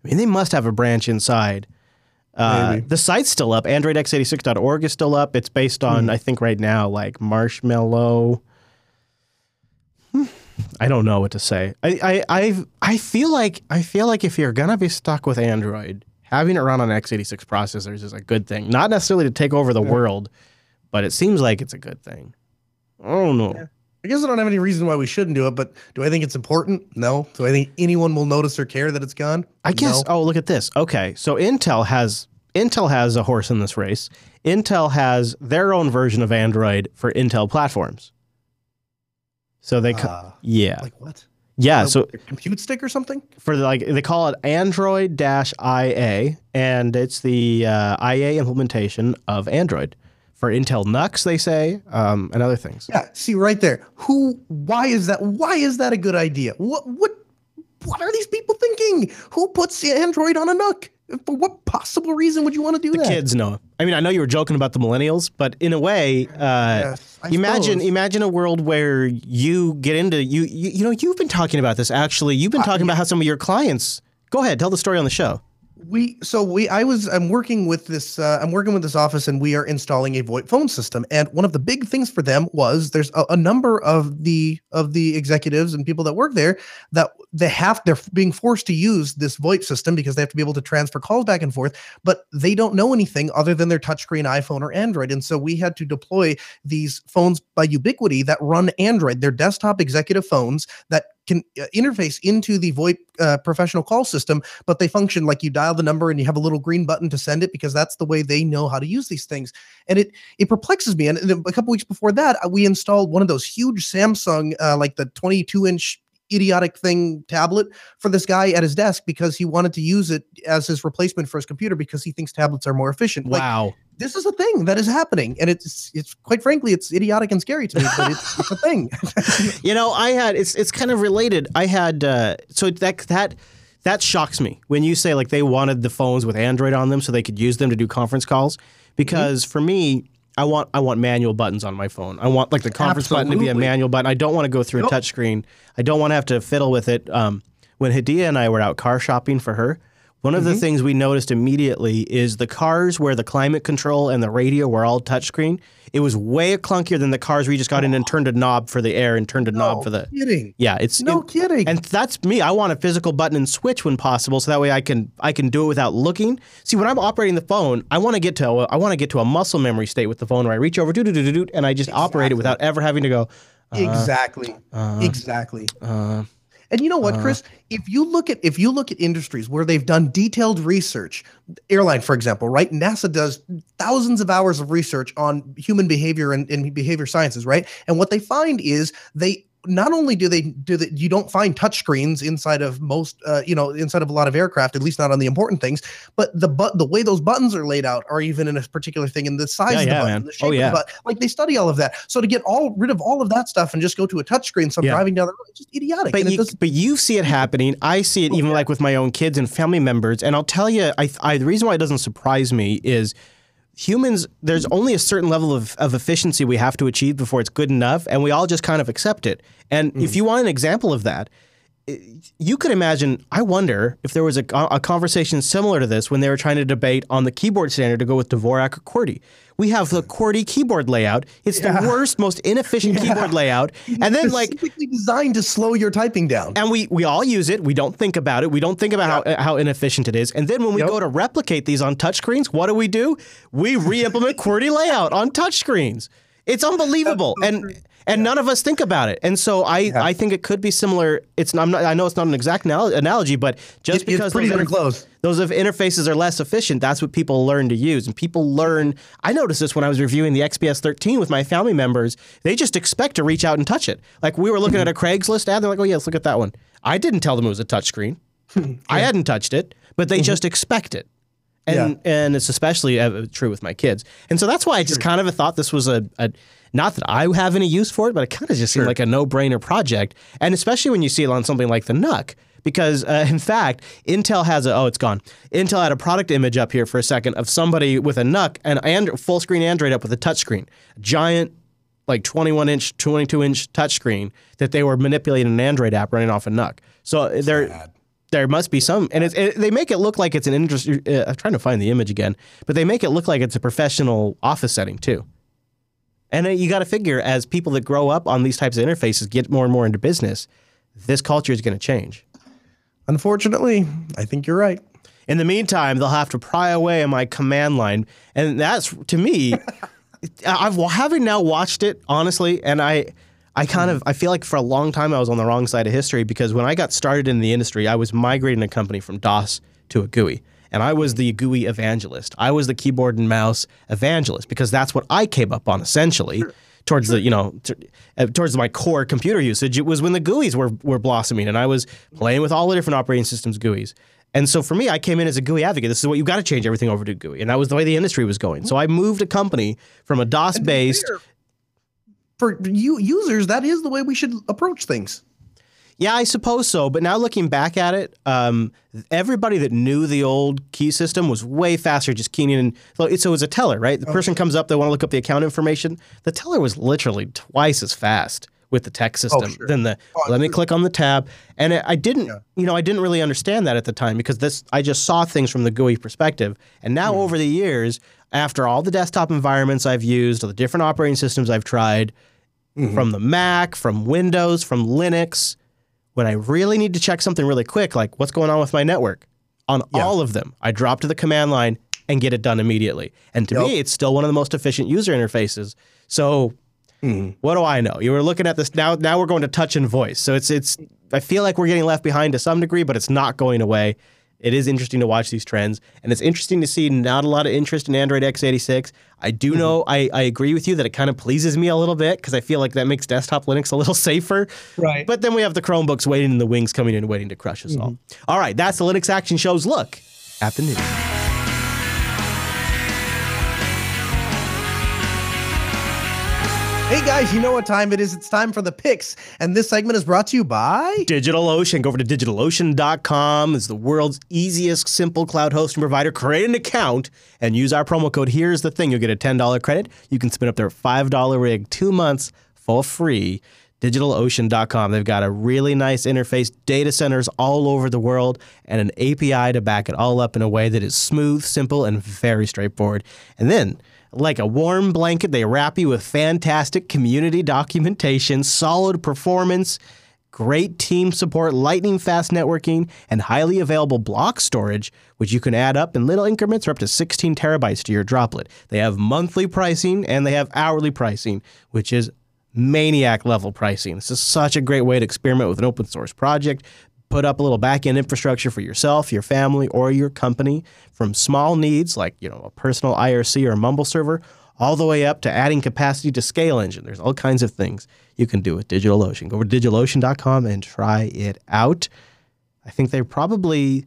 I mean they must have a branch inside. Uh, the site's still up. AndroidX86.org is still up. It's based on Hmm. I think right now like Marshmallow. Hmm, I don't know what to say. I I I I feel like I feel like if you're gonna be stuck with Android, having it run on x86 processors is a good thing. Not necessarily to take over the world, but it seems like it's a good thing. I don't know. I guess I don't have any reason why we shouldn't do it, but do I think it's important? No. Do I think anyone will notice or care that it's gone? I guess. No. Oh, look at this. Okay, so Intel has Intel has a horse in this race. Intel has their own version of Android for Intel platforms. So they, co- Uh, yeah, Like what? Yeah. A- So a compute stick or something? for the, like they call it Android dash IA, and it's the uh, IA implementation of Android for Intel NUCs. They say, um, and other things. Yeah. See right there. Who? Why is that? Why is that a good idea? What? What? What are these people thinking? Who puts the Android on a NUC? For what possible reason would you want to do that? Kids know. I mean, I know you were joking about the millennials, but in a way, uh, Yes, imagine suppose. imagine a world where you get into you, you you know you've been talking about this actually. You've been talking about how some of your clients. Go ahead, tell the story on the show. We so we i was i'm working with this uh, i'm working with this office and we are installing a voip phone system. And one of the big things for them was there's a, a number of the of the executives and people that work there that they have they're being forced to use this voip system because they have to be able to transfer calls back and forth but they don't know anything other than their touchscreen iphone or android. And so we had to deploy these phones by Ubiquiti that run android. They're desktop executive phones that can uh, interface into the VoIP uh, professional call system, but they function like you dial the number and you have a little green button to send it because that's the way they know how to use these things. And it it perplexes me. And a couple weeks before that, uh, we installed one of those huge Samsung, uh, like the 22 inch idiotic thing tablet for this guy at his desk because he wanted to use it as his replacement for his computer because he thinks tablets are more efficient. Like Wow. This is a thing that is happening, and it's it's quite frankly it's idiotic and scary to me, but it's, it's a thing. You know, I had it's it's kind of related. I had uh, so that that that shocks me when you say like they wanted the phones with Android on them so they could use them to do conference calls. Because for me, I want I want manual buttons on my phone. I want like the conference button to be a manual button. I don't want to go through Nope. a touch screen. I don't want to have to fiddle with it. Um, when Hadia and I were out car shopping for her, one of Mm-hmm. the things we noticed immediately is the cars where the climate control and the radio were all touchscreen. It was way clunkier than the cars where you just got in and oh. turned a knob for the air and turned a knob for the. kidding. Yeah, it's No it- kidding. and that's me. I want a physical button and switch when possible, so that way I can I can do it without looking. See, when I'm operating the phone, I want to get to a, I want to get to a muscle memory state with the phone where I reach over, do do do do do, and I just operate it without ever having to go. Uh, exactly. Uh, exactly. Uh, and you know what, uh-huh. Chris? If you look at if you look at industries where they've done detailed research, airline, for example, right? NASA does thousands of hours of research on human behavior and, and behavior sciences, right? And what they find is they not only do they do that you don't find touchscreens inside of most uh, you know inside of a lot of aircraft at least not on the important things but the but the way those buttons are laid out are even in a particular thing and the size Yeah, of the yeah, button man. the shape Oh, of the button like they study all of that so to get all rid of all of that stuff and just go to a touchscreen so I'm Yeah. driving down the road it's just idiotic But you, but you see it happening. I see it even like with my own kids and family members. And I'll tell you, I, I the reason why it doesn't surprise me is humans. There's only a certain level of, of efficiency we have to achieve before it's good enough, and we all just kind of accept it. And if mm-hmm. you want an example of that, you could imagine. I wonder if there was a, a conversation similar to this when they were trying to debate on the keyboard standard to go with Dvorak or QWERTY. We have the QWERTY keyboard layout. It's the worst, most inefficient keyboard layout. And then like designed to slow your typing down and we we all use it. We don't think about it. We don't think about how how inefficient it is. And then when we Yep. go to replicate these on touchscreens, what do we do? We re-implement QWERTY layout on touchscreens. It's unbelievable, and and none of us think about it. And so I I think it could be similar. It's not, I'm not I know it's not an exact anal- analogy, but just It- because pretty those darn close. those of interfaces are less efficient, that's what people learn to use. And people learn. I noticed this when I was reviewing the XPS 13 with my family members. They just expect to reach out and touch it. Like we were looking at a Craigslist ad, they're like, "Oh yeah, let's look at that one." I didn't tell them it was a touchscreen. I hadn't touched it, but they just expect it. And and it's especially uh, true with my kids. And so that's why I just kind of thought this was a, a not that I have any use for it, but it kind of just seemed like a no-brainer project. And especially when you see it on something like the NUC, because uh, in fact, Intel has a oh, it's gone. Intel had a product image up here for a second of somebody with a NUC and and full screen Android up with a touchscreen, a giant like 21 inch, 22 inch touchscreen that they were manipulating an Android app running off a NUC. So there, there must be some, and it's, it, they make it look like it's an industry. Uh, I'm trying to find the image again, but they make it look like it's a professional office setting too. And uh, you got to figure as people that grow up on these types of interfaces get more and more into business, this culture is going to change. unfortunately i think you're right In the meantime, they'll have to pry away on my command line, and that's to me. I've having now watched it honestly, and I, I kind of I feel like for a long time I was on the wrong side of history because when I got started in the industry, I was migrating a company from DOS to a GUI, and I was the GUI evangelist. I was the keyboard and mouse evangelist because that's what I came up on essentially. Towards the you know t- uh, towards my core computer usage, it was when the GUIs were were blossoming, and I was playing with all the different operating systems GUIs. And so for me, I came in as a GUI advocate. This is what you got to change everything over to GUI, and that was the way the industry was going. So I moved a company from a DOS based. for you users that is the way we should approach things Yeah, I suppose so. But now looking back at it, um, everybody that knew the old key system was way faster just keying in. So it was a teller, right? The person comes up, they want to look up the account information. The teller was literally twice as fast with the tech system sure. than the. let me click on the tab, and it, I didn't, you know, I didn't really understand that at the time because this I just saw things from the GUI perspective, and now over the years, after all the desktop environments I've used, all the different operating systems I've tried, from the Mac, from Windows, from Linux when I really need to check something really quick, like what's going on with my network, on all of them, I drop to the command line and get it done immediately. And to me, it's still one of the most efficient user interfaces. So mm-hmm. what do I know? You were looking at this now. Now we're going to touch and voice. So it's it's. I feel like we're getting left behind to some degree, but it's not going away. It is interesting to watch these trends, and it's interesting to see not a lot of interest in Android x86. I do mm-hmm. know I, I agree with you that it kind of pleases me a little bit because I feel like that makes desktop Linux a little safer. Right. But then we have the Chromebooks waiting in the wings, coming in, waiting to crush us all. Mm-hmm. All right, that's the Linux Action Show's look at the news. Hey guys, you know what time it is? It's time for the picks, and this segment is brought to you by DigitalOcean. Go over to digitalocean.com. It's the world's easiest, simple cloud hosting provider. Create an account and use our promo code. Here's the thing you'll get a $10 credit. You can spin up their $5 rig two months for free. DigitalOcean.com. They've got a really nice interface, data centers all over the world, and an API to back it all up in a way that is smooth, simple, and very straightforward. And then like a warm blanket, they wrap you with fantastic community documentation, solid performance, great team support, lightning fast networking, and highly available block storage, which you can add up in little increments or up to 16 terabytes to your droplet. They have monthly pricing and they have hourly pricing, which is maniac level pricing. This is such a great way to experiment with an open source project, put up a little back-end infrastructure for yourself, your family, or your company from small needs like, you know, a personal IRC or a Mumble server all the way up to adding capacity to scale engine. There's all kinds of things you can do with DigitalOcean. Go over to digitalocean.com and try it out. I think they probably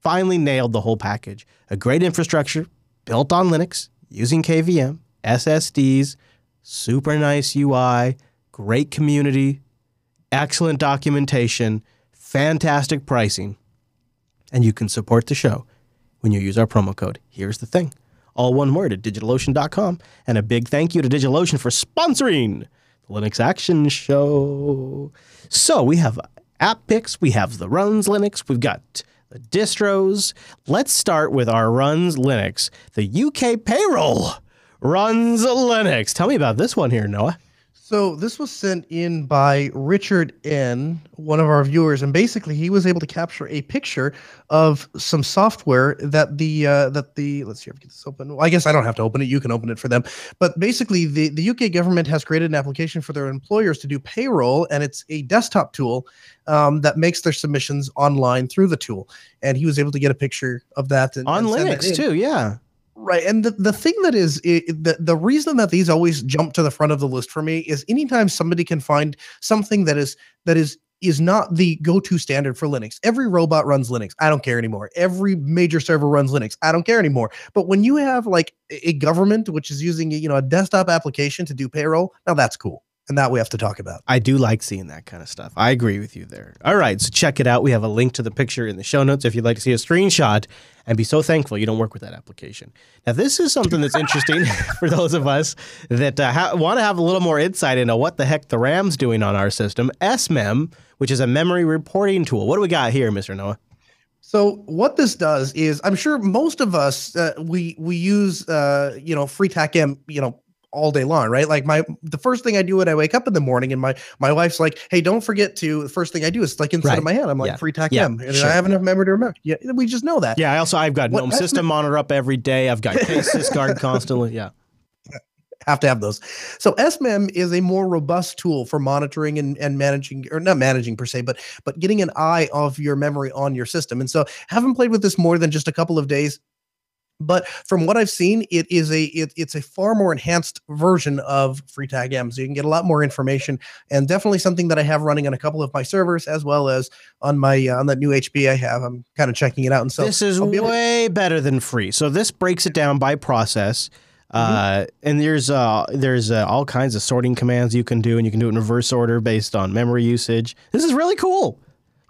finally nailed the whole package. A great infrastructure built on Linux using KVM, SSDs, super nice UI, great community, excellent documentation, fantastic pricing, and you can support the show when you use our promo code. Here's the thing all one word at digitalocean.com. And a big thank you to DigitalOcean for sponsoring the Linux Action Show. So we have app picks, we have the Runs Linux, we've got the distros. Let's start with our Runs Linux, the UK payroll. Runs Linux. Tell me about this one here, Noah. So this was sent in by Richard N, one of our viewers, and basically he was able to capture a picture of some software that the uh, that the let's see if I get this open. Well, I guess I don't have to open it; you can open it for them. But basically, the the UK government has created an application for their employers to do payroll, and it's a desktop tool um, that makes their submissions online through the tool. And he was able to get a picture of that and, On and Linux too, yeah. Right. And the, the thing that is i the, the reason that these always jump to the front of the list for me is anytime somebody can find something that is that is is not the go-to standard for Linux. Every robot runs Linux. I don't care anymore. Every major server runs Linux. I don't care anymore. But when you have like a government which is using you know a desktop application to do payroll, now that's cool. And that we have to talk about. I do like seeing that kind of stuff. I agree with you there. All right, so check it out. We have a link to the picture in the show notes if you'd like to see a screenshot and be so thankful you don't work with that application. Now, this is something that's interesting for those of us that uh, ha- want to have a little more insight into what the heck the RAM's doing on our system. SMEM, which is a memory reporting tool. What do we got here, Mr. Noah? So what this does is, I'm sure most of us uh, we we use uh, you know FreeTAC-M you know all day long, right? Like my the first thing I do when I wake up in the morning, and my my wife's like, "Hey, don't forget to." The first thing I do is like inside Right. of my head, I'm like Yeah. FreeTAC-M, Yeah, and sure. I have enough memory to remember. Yeah, we just know that. Yeah, I also I've got What GNOME system monitor up every day. I've got KSysGuard constantly. Yeah. have to have those. So SMEM is a more robust tool for monitoring and, and managing, or not managing per se, but but getting an eye of your memory on your system. And so haven't played with this more than just a couple of days. But from what I've seen, it is a it, it's a far more enhanced version of FreeTag M. So you can get a lot more information, and definitely something that I have running on a couple of my servers as well as on my uh, on that new HP I have. I'm kind of checking it out, and so this is able to- way better than free. So this breaks it down by process. Uh, and there's uh, there's uh, all kinds of sorting commands you can do, and you can do it in reverse order based on memory usage. This is really cool.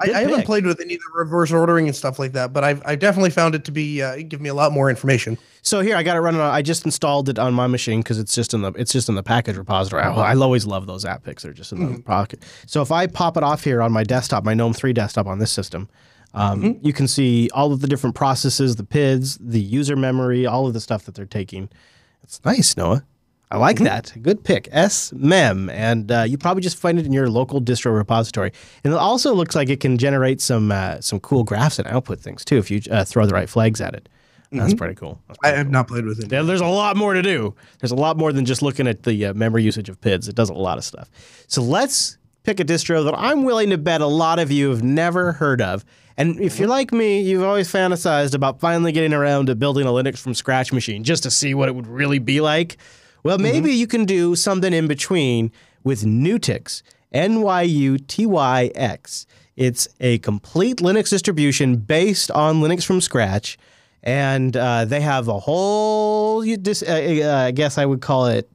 I, I haven't played with any of the reverse ordering and stuff like that, but I've I've definitely found it to be uh, give me a lot more information. So here I got it running. On, I just installed it on my machine because it's just in the it's just in the package repository. I, I always love those app picks. They're just in the pocket. So if I pop it off here on my desktop, my GNOME three desktop on this system, um, you can see all of the different processes, the PIDs, the user memory, all of the stuff that they're taking. It's nice, Noah. I like that. Good pick. SMEM. And uh, you probably just find it in your local distro repository. And it also looks like it can generate some uh, some cool graphs and output things too if you uh, throw the right flags at it. That's pretty cool. That's I pretty have not played with it. yeah, there's a lot more to do. There's a lot more than just looking at the uh, memory usage of PIDs. It does a lot of stuff. So let's pick a distro that I'm willing to bet a lot of you have never heard of. And if you're like me, you've always fantasized about finally getting around to building a Linux from scratch machine just to see what it would really be like. Well, maybe you can do something in between with NuTyX, N Y U T Y X. It's a complete Linux distribution based on Linux from scratch and uh, they have a whole you dis- uh, uh, I guess I would call it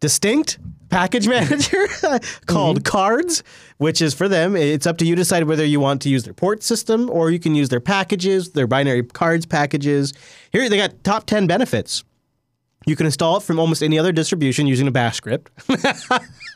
distinct package manager called Cards, which is for them. It's up to you to decide whether you want to use their port system or you can use their packages, their binary cards packages. Here they got top 10 benefits. You can install it from almost any other distribution using a bash script.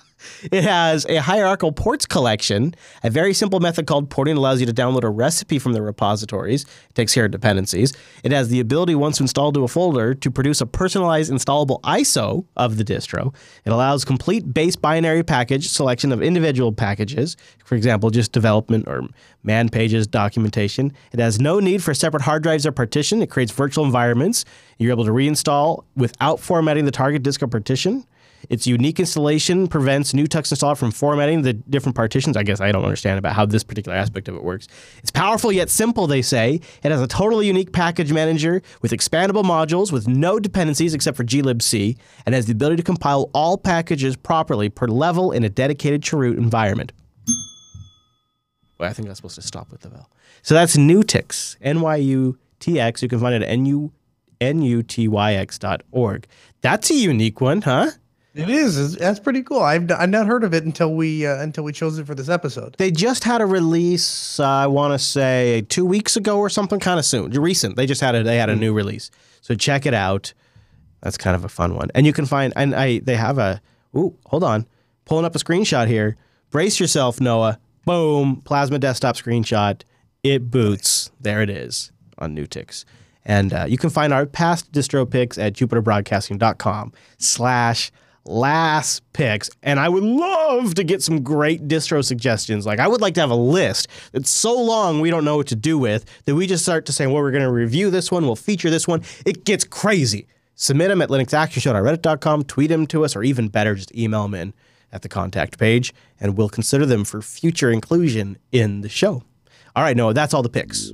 It has a hierarchical ports collection. A very simple method called porting allows you to download a recipe from the repositories. It takes care of dependencies. It has the ability, once installed to a folder, to produce a personalized installable ISO of the distro. It allows complete base binary package selection of individual packages, for example, just development or man pages, documentation. It has no need for separate hard drives or partition. It creates virtual environments. You're able to reinstall without formatting the target disk or partition. Its unique installation prevents NuTyX installer from formatting the different partitions. I guess I don't understand about how this particular aspect of it works. It's powerful yet simple, they say. It has a totally unique package manager with expandable modules with no dependencies except for glibc, and has the ability to compile all packages properly per level in a dedicated chroot environment. Well, I think I'm supposed to stop with the bell. So that's NuTyX, N-Y-U-T-X. You can find it at N-U, N-U-T-Y-X.org. That's a unique one, huh? It is. That's pretty cool. I've, I've not heard of it until we uh, until we chose it for this episode. They just had a release. Uh, I want to say two weeks ago or something, kind of soon, recent. They just had a they had a new release. So check it out. That's kind of a fun one, and you can find and I they have a. Ooh, hold on, pulling up a screenshot here. Brace yourself, Noah. Boom, plasma desktop screenshot. It boots. There it is on NuTyX. And uh, you can find our past distro picks at jupiterbroadcasting.com slash last picks. And I would love to get some great distro suggestions. Like, I would like to have a list that's so long we don't know what to do with that we just start to say, well, we're going to review this one, we'll feature this one. It gets crazy. Submit them at linuxactionshow.reddit.com, tweet them to us, or even better, just email them in at the contact page, and we'll consider them for future inclusion in the show. All right, Noah, that's all the picks.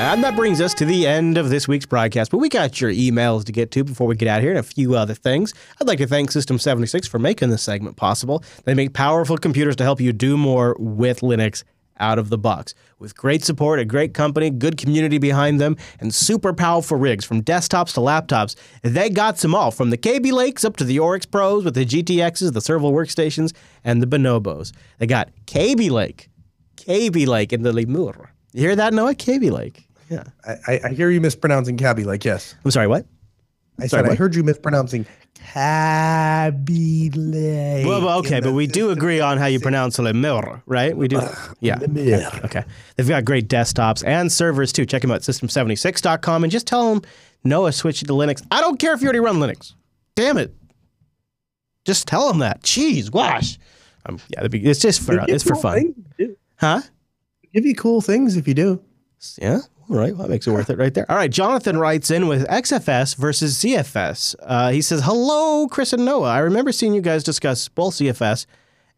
And that brings us to the end of this week's broadcast. But we got your emails to get to before we get out here and a few other things. I'd like to thank System 76 for making this segment possible. They make powerful computers to help you do more with Linux out of the box. With great support, a great company, good community behind them, and super powerful rigs from desktops to laptops, they got some all from the KB Lakes up to the Oryx Pros with the GTXs, the Serval workstations, and the Bonobos. They got KB Lake, KB Lake in the Lemur. You hear that, Noah? KB Lake. Yeah. I, I hear you mispronouncing Kaby Like, Yes, I'm sorry, what? I Sorry, said I heard you mispronouncing Kaby Lake. Well, well, okay, but we do agree on how you pronounce Le Lemur, right? We do. Yeah. Lemur. Okay. They've got great desktops and servers too. Check them out at system76.com and just tell them Noah switched to Linux. I don't care if you already run Linux. Damn it. Just tell them that. Jeez, gosh. Um, yeah, be, it's just for it's for fun. Huh? Give you cool things if you do. Yeah. All right. Well, that makes it worth it right there. All right. Jonathan writes in with XFS versus ZFS. Uh, he says, Hello, Chris and Noah. I remember seeing you guys discuss both ZFS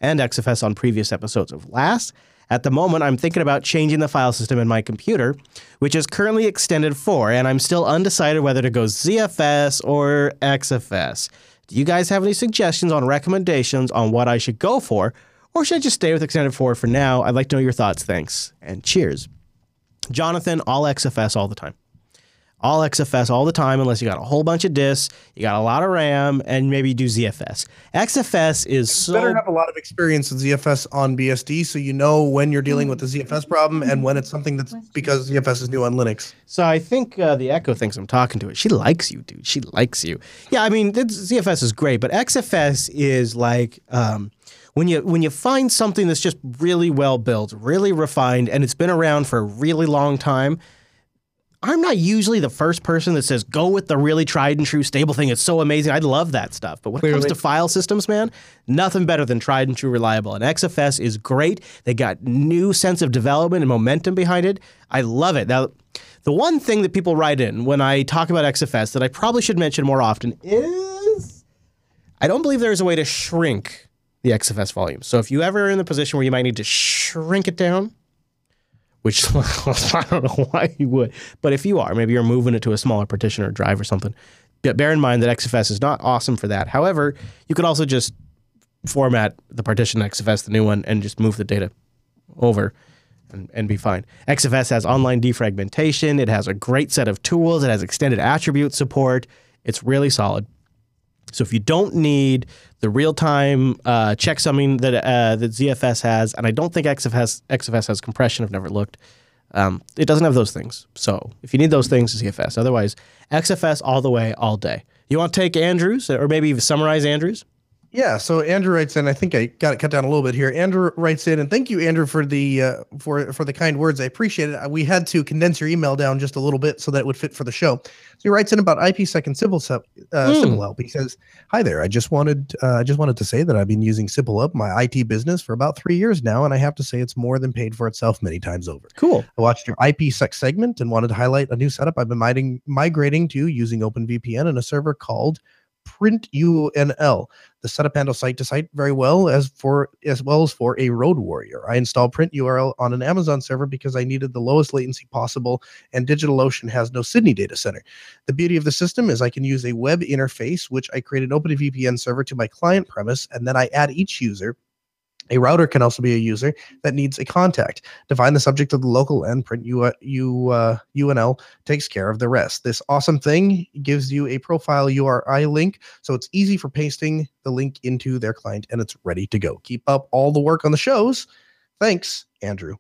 and XFS on previous episodes of Last. At the moment, I'm thinking about changing the file system in my computer, which is currently extended 4, and I'm still undecided whether to go ZFS or XFS. Do you guys have any suggestions on recommendations on what I should go for, or should I just stay with extended 4 for now? I'd like to know your thoughts. Thanks, and cheers. Jonathan, all XFS all the time. All XFS all the time, unless you got a whole bunch of disks, you got a lot of RAM, and maybe you do ZFS. XFS is so. better have a lot of experience with ZFS on BSD so you know when you're dealing with the ZFS problem and when it's something that's because ZFS is new on Linux. So I think uh, the Echo thinks I'm talking to it. She likes you, dude. She likes you. Yeah, I mean, ZFS is great, but XFS is like um, when you when you find something that's just really well built, really refined, and it's been around for a really long time. I'm not usually the first person that says go with the really tried and true stable thing. It's so amazing. I love that stuff. But when it comes to file systems, man, nothing better than tried and true reliable. And XFS is great. They got new sense of development and momentum behind it. I love it. Now, the one thing that people write in when I talk about XFS that I probably should mention more often is I don't believe there's a way to shrink the XFS volume. So if you ever are in the position where you might need to shrink it down, which I don't know why you would, but if you are, maybe you're moving it to a smaller partition or drive or something. Bear in mind that XFS is not awesome for that. However, you could also just format the partition XFS, the new one, and just move the data over. and, and be fine. XFS has online defragmentation. It has a great set of tools. It has extended attribute support. It's really solid. So if you don't need the real-time uh, checksumming that uh, that ZFS has, and I don't think XFS XFS has compression. I've never looked. Um, it doesn't have those things. So if you need those things, ZFS. Otherwise, XFS all the way, all day. You want to take Andrews, or maybe summarize Andrews? Yeah, so Andrew writes in. I think I got it cut down a little bit here. Andrew writes in, and thank you, Andrew, for the uh, for for the kind words. I appreciate it. We had to condense your email down just a little bit so that it would fit for the show. So he writes in about IPsec and Simple uh, mm. Help. He says, "Hi there. I just wanted uh, I just wanted to say that I've been using Simple Help, my IT business, for about three years now, and I have to say it's more than paid for itself many times over. Cool. I watched your IPsec segment and wanted to highlight a new setup I've been migrating migrating to using OpenVPN and a server called." Print UNL. The setup handles site to site very well as for as well as for a road warrior. I installed Pritunl on an Amazon server because I needed the lowest latency possible, and DigitalOcean has no Sydney data center. The beauty of the system is I can use a web interface, which I create an OpenVPN server to my client premise, and then I add each user a router can also be a user that needs a contact. Define the subject of the local and print U, U, uh, UNL takes care of the rest. This awesome thing gives you a profile URI link, so it's easy for pasting the link into their client and it's ready to go. Keep up all the work on the shows. Thanks, Andrew.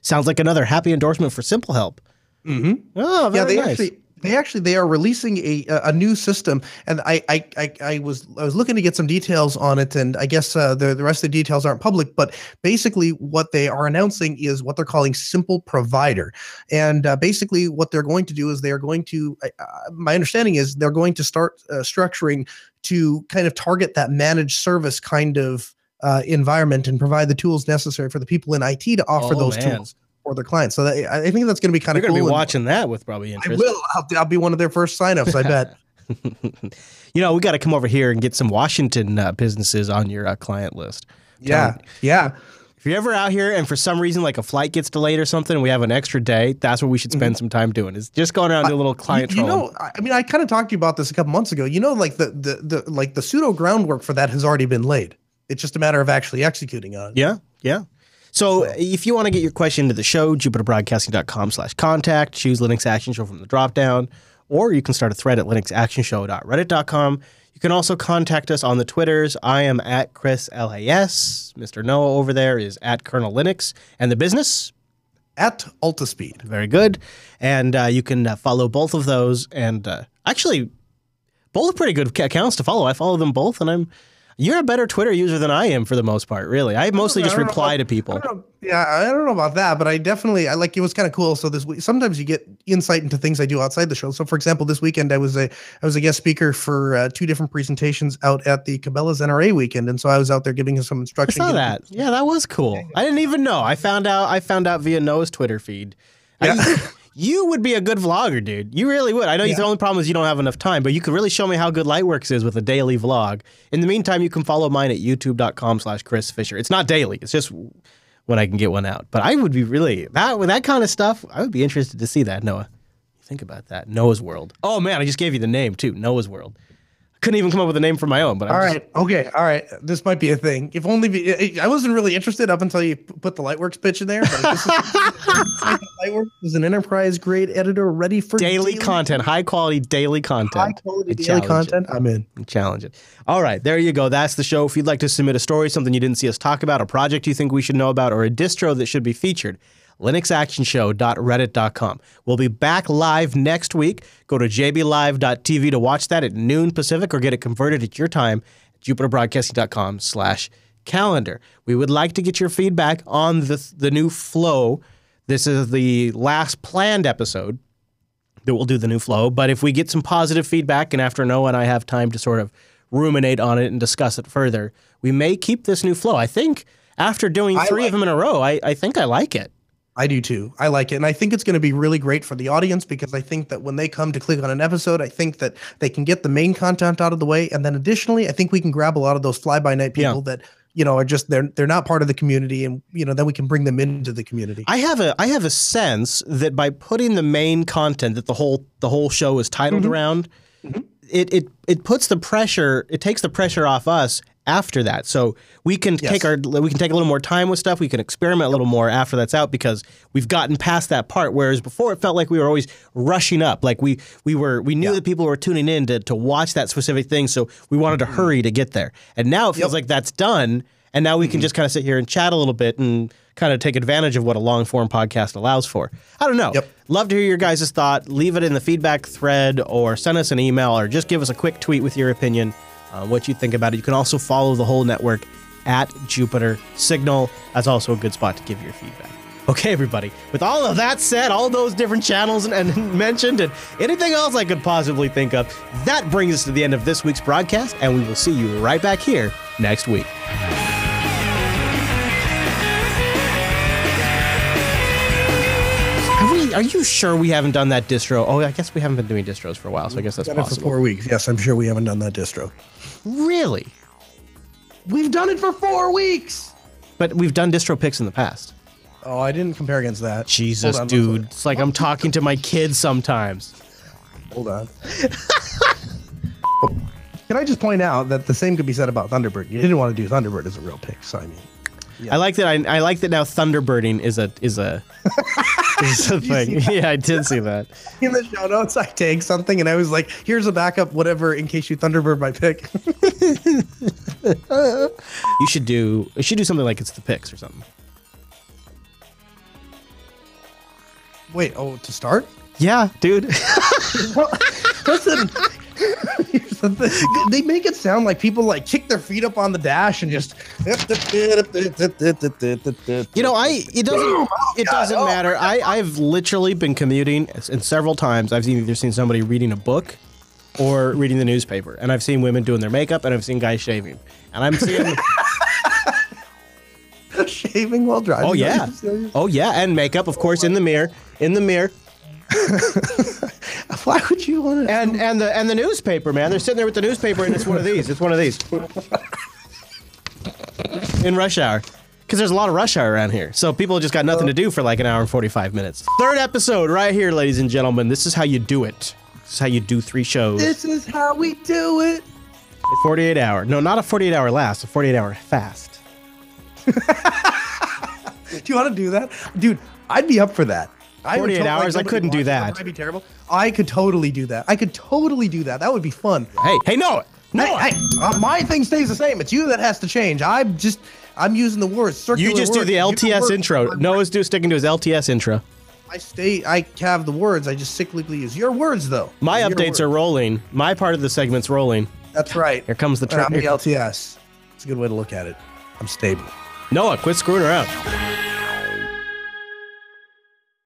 Sounds like another happy endorsement for Simple Help. Mm-hmm. Oh, yeah, they nice. actually they actually they are releasing a a new system and I, I I I, was I was looking to get some details on it and I guess uh, the the rest of the details aren't public but basically what they are announcing is what they're calling simple provider and uh, basically what they're going to do is they are going to uh, my understanding is they're going to start uh, structuring to kind of target that managed service kind of uh, environment and provide the tools necessary for the people in IT to offer oh, those man. tools for their clients. So that, I think that's going to be kind of cool. going to be watching that with probably interest. I will. I'll, I'll be one of their first signups. I bet. you know, we got to come over here and get some Washington uh, businesses on your uh, client list. yeah. Yeah. If you're ever out here and for some reason like a flight gets delayed or something, and we have an extra day. That's what we should spend some time doing. Is just going around and do a little client You, you know, I I mean, I kind of talked to you about this a couple months ago. You know, like the, the the like the pseudo groundwork for that has already been laid. It's just a matter of actually executing on it. Yeah, yeah. So, if you want to get your question into the show, jupiterbroadcasting.com slash contact, choose Linux Action Show from the dropdown, or you can start a thread at linuxactionshow.reddit.com. You can also contact us on the Twitters. I am at Chris LAS. Mr. Noah over there is at Colonel Linux. And the business, At Altispeed. very good. And uh, you can uh, follow both of those. And uh, actually, both are pretty good accounts to follow. I follow them both, and I'm you're a better Twitter user than I am for the most part. Really, I mostly I just reply about- to people. I yeah, I don't know about that, but I definitely I like it was kind of cool. So this week, sometimes you get insight into things I do outside the show. So for example, this weekend I was a I was a guest speaker for uh, two different presentations out at the Cabela's NRA weekend, and so I was out there giving some I instruction. saw that. Yeah, that was cool. I didn't even know. I found out. I found out via Noah's Twitter feed. I- you would be a good vlogger, dude. You really would. I know the only problem is you don't have enough time, but you could really show me how good Lightworks is with a daily vlog. In the meantime, you can follow mine at youtube.com slash Chris Fisher. It's not daily. It's just when I can get one out. But I would be really that with that kind of stuff. I would be interested to see that, Noah. Think about that. Noah's World. Oh man, I just gave you the name too. Noah's World. Couldn't even come up with a name for my own. But I'm All just- right. Okay. All right. This might be a thing. If only be, eh, eh, I wasn't really interested up until you put the Lightworks pitch in there. But this is, Lightworks is an enterprise grade editor ready for daily content, high quality daily content. high quality I daily challenge it. content. I'm in. challenge it. All right, there you go. That's the show. If you'd like to submit a story, something you didn't see us talk about, a project you think we should know about, or a distro that should be featured, linuxactionshow.reddit.com. We'll be back live next week. Go to jblive.tv to watch that at noon Pacific or get it converted at your time at jupiterbroadcasting.com slash calendar. We would like to get your feedback on the, the new flow. This is the last planned episode that we'll do the new flow. But if we get some positive feedback and after Noah and I have time to sort of ruminate on it and discuss it further, we may keep this new flow. I think after doing three like of them in a row, I, I think I like it. I do too. I like it. And I think it's going to be really great for the audience because I think that when they come to click on an episode, I think that they can get the main content out of the way. And then additionally, I think we can grab a lot of those fly by night people Yeah. that, you know, are just they're they're not part of the community and you know, then we can bring them into the community. I have a I have a sense that by putting the main content that the whole the whole show is titled mm-hmm. around, mm-hmm. it, it it puts the pressure, it takes the pressure off us after that. So we can Yes. take our we can take a little more time with stuff. We can experiment a little more after that's out because we've gotten past that part. Whereas before it felt like we were always rushing up. Like we we were we knew that people were tuning in to to watch that specific thing, so we wanted to mm-hmm. hurry to get there. And now it feels like that's done. And now we can mm-hmm. just kind of sit here and chat a little bit and kind of take advantage of what a long form podcast allows for. I don't know. Yep. Love to hear your guys' thought. Leave it in the feedback thread or send us an email or just give us a quick tweet with your opinion, uh, what you think about it. You can also follow the whole network at Jupiter Signal. That's also a good spot to give your feedback. Okay, everybody. With all of that said, all those different channels and, and mentioned, and anything else I could possibly think of, that brings us to the end of this week's broadcast, and we will see you right back here next week. Are, we, are you sure we haven't done that distro? Oh, I guess we haven't been doing distros for a while, so I guess that's Done it for possible. four weeks. Yes, I'm sure we haven't done that distro. Really? We've done it for four weeks. But we've done distro picks in the past. Oh, I didn't compare against that. Jesus, on, dude. It's like I'm talking to my kids sometimes. Hold on. Can I just point out that the same could be said about Thunderbird? You didn't want to do Thunderbird as a real pick, so I mean, I like that. I, I like that now. Thunderbirding is a is a is a thing. Yeah, I did see that. in the show notes, I tagged something and I was like, "Here's a backup, whatever, in case you Thunderbird my pick." You should do. You should do something like it's the picks or something. Wait, oh, to start? Yeah, dude. Listen, here's the thing. they make it sound like people like kick their feet up on the dash and just. You know, I it doesn't oh, it doesn't Oh, matter. I I've literally been commuting and several times. I've either seen somebody reading a book or reading the newspaper, and I've seen women doing their makeup, and I've seen guys shaving, and I'm seeing shaving while driving. oh yeah, oh yeah, and makeup of course in the mirror, in the mirror, Why would you want to? and and the and the newspaper man. They're sitting there with the newspaper, and it's one of these. It's one of these in rush hour. Because there's a lot of rush hour around here. So people just got nothing to do for like an hour and 45 minutes. Third episode right here, ladies and gentlemen. This is how you do it. This is how you do three shows. This is how we do it. 48 hour. No, not a 48 hour last, a 48 hour fast. Do you want to do that, dude? I'd be up for that. I 48 to- hours? I couldn't do that. That'd be terrible. I could totally do that. I could totally do that. That would be fun. Hey, hey, Noah. no. Hey, hey, uh, my thing stays the same. It's you that has to change. I'm just, I'm using the words. Circular You just do the LTS words. intro. Noah's do sticking to his LTS intro. I stay. I have the words. I just cyclically use your words though. My updates words. are rolling. My part of the segment's rolling. That's right. Here comes the And I'm the LTS. It's a good way to look at it. I'm stable. Noah, quit screwing around.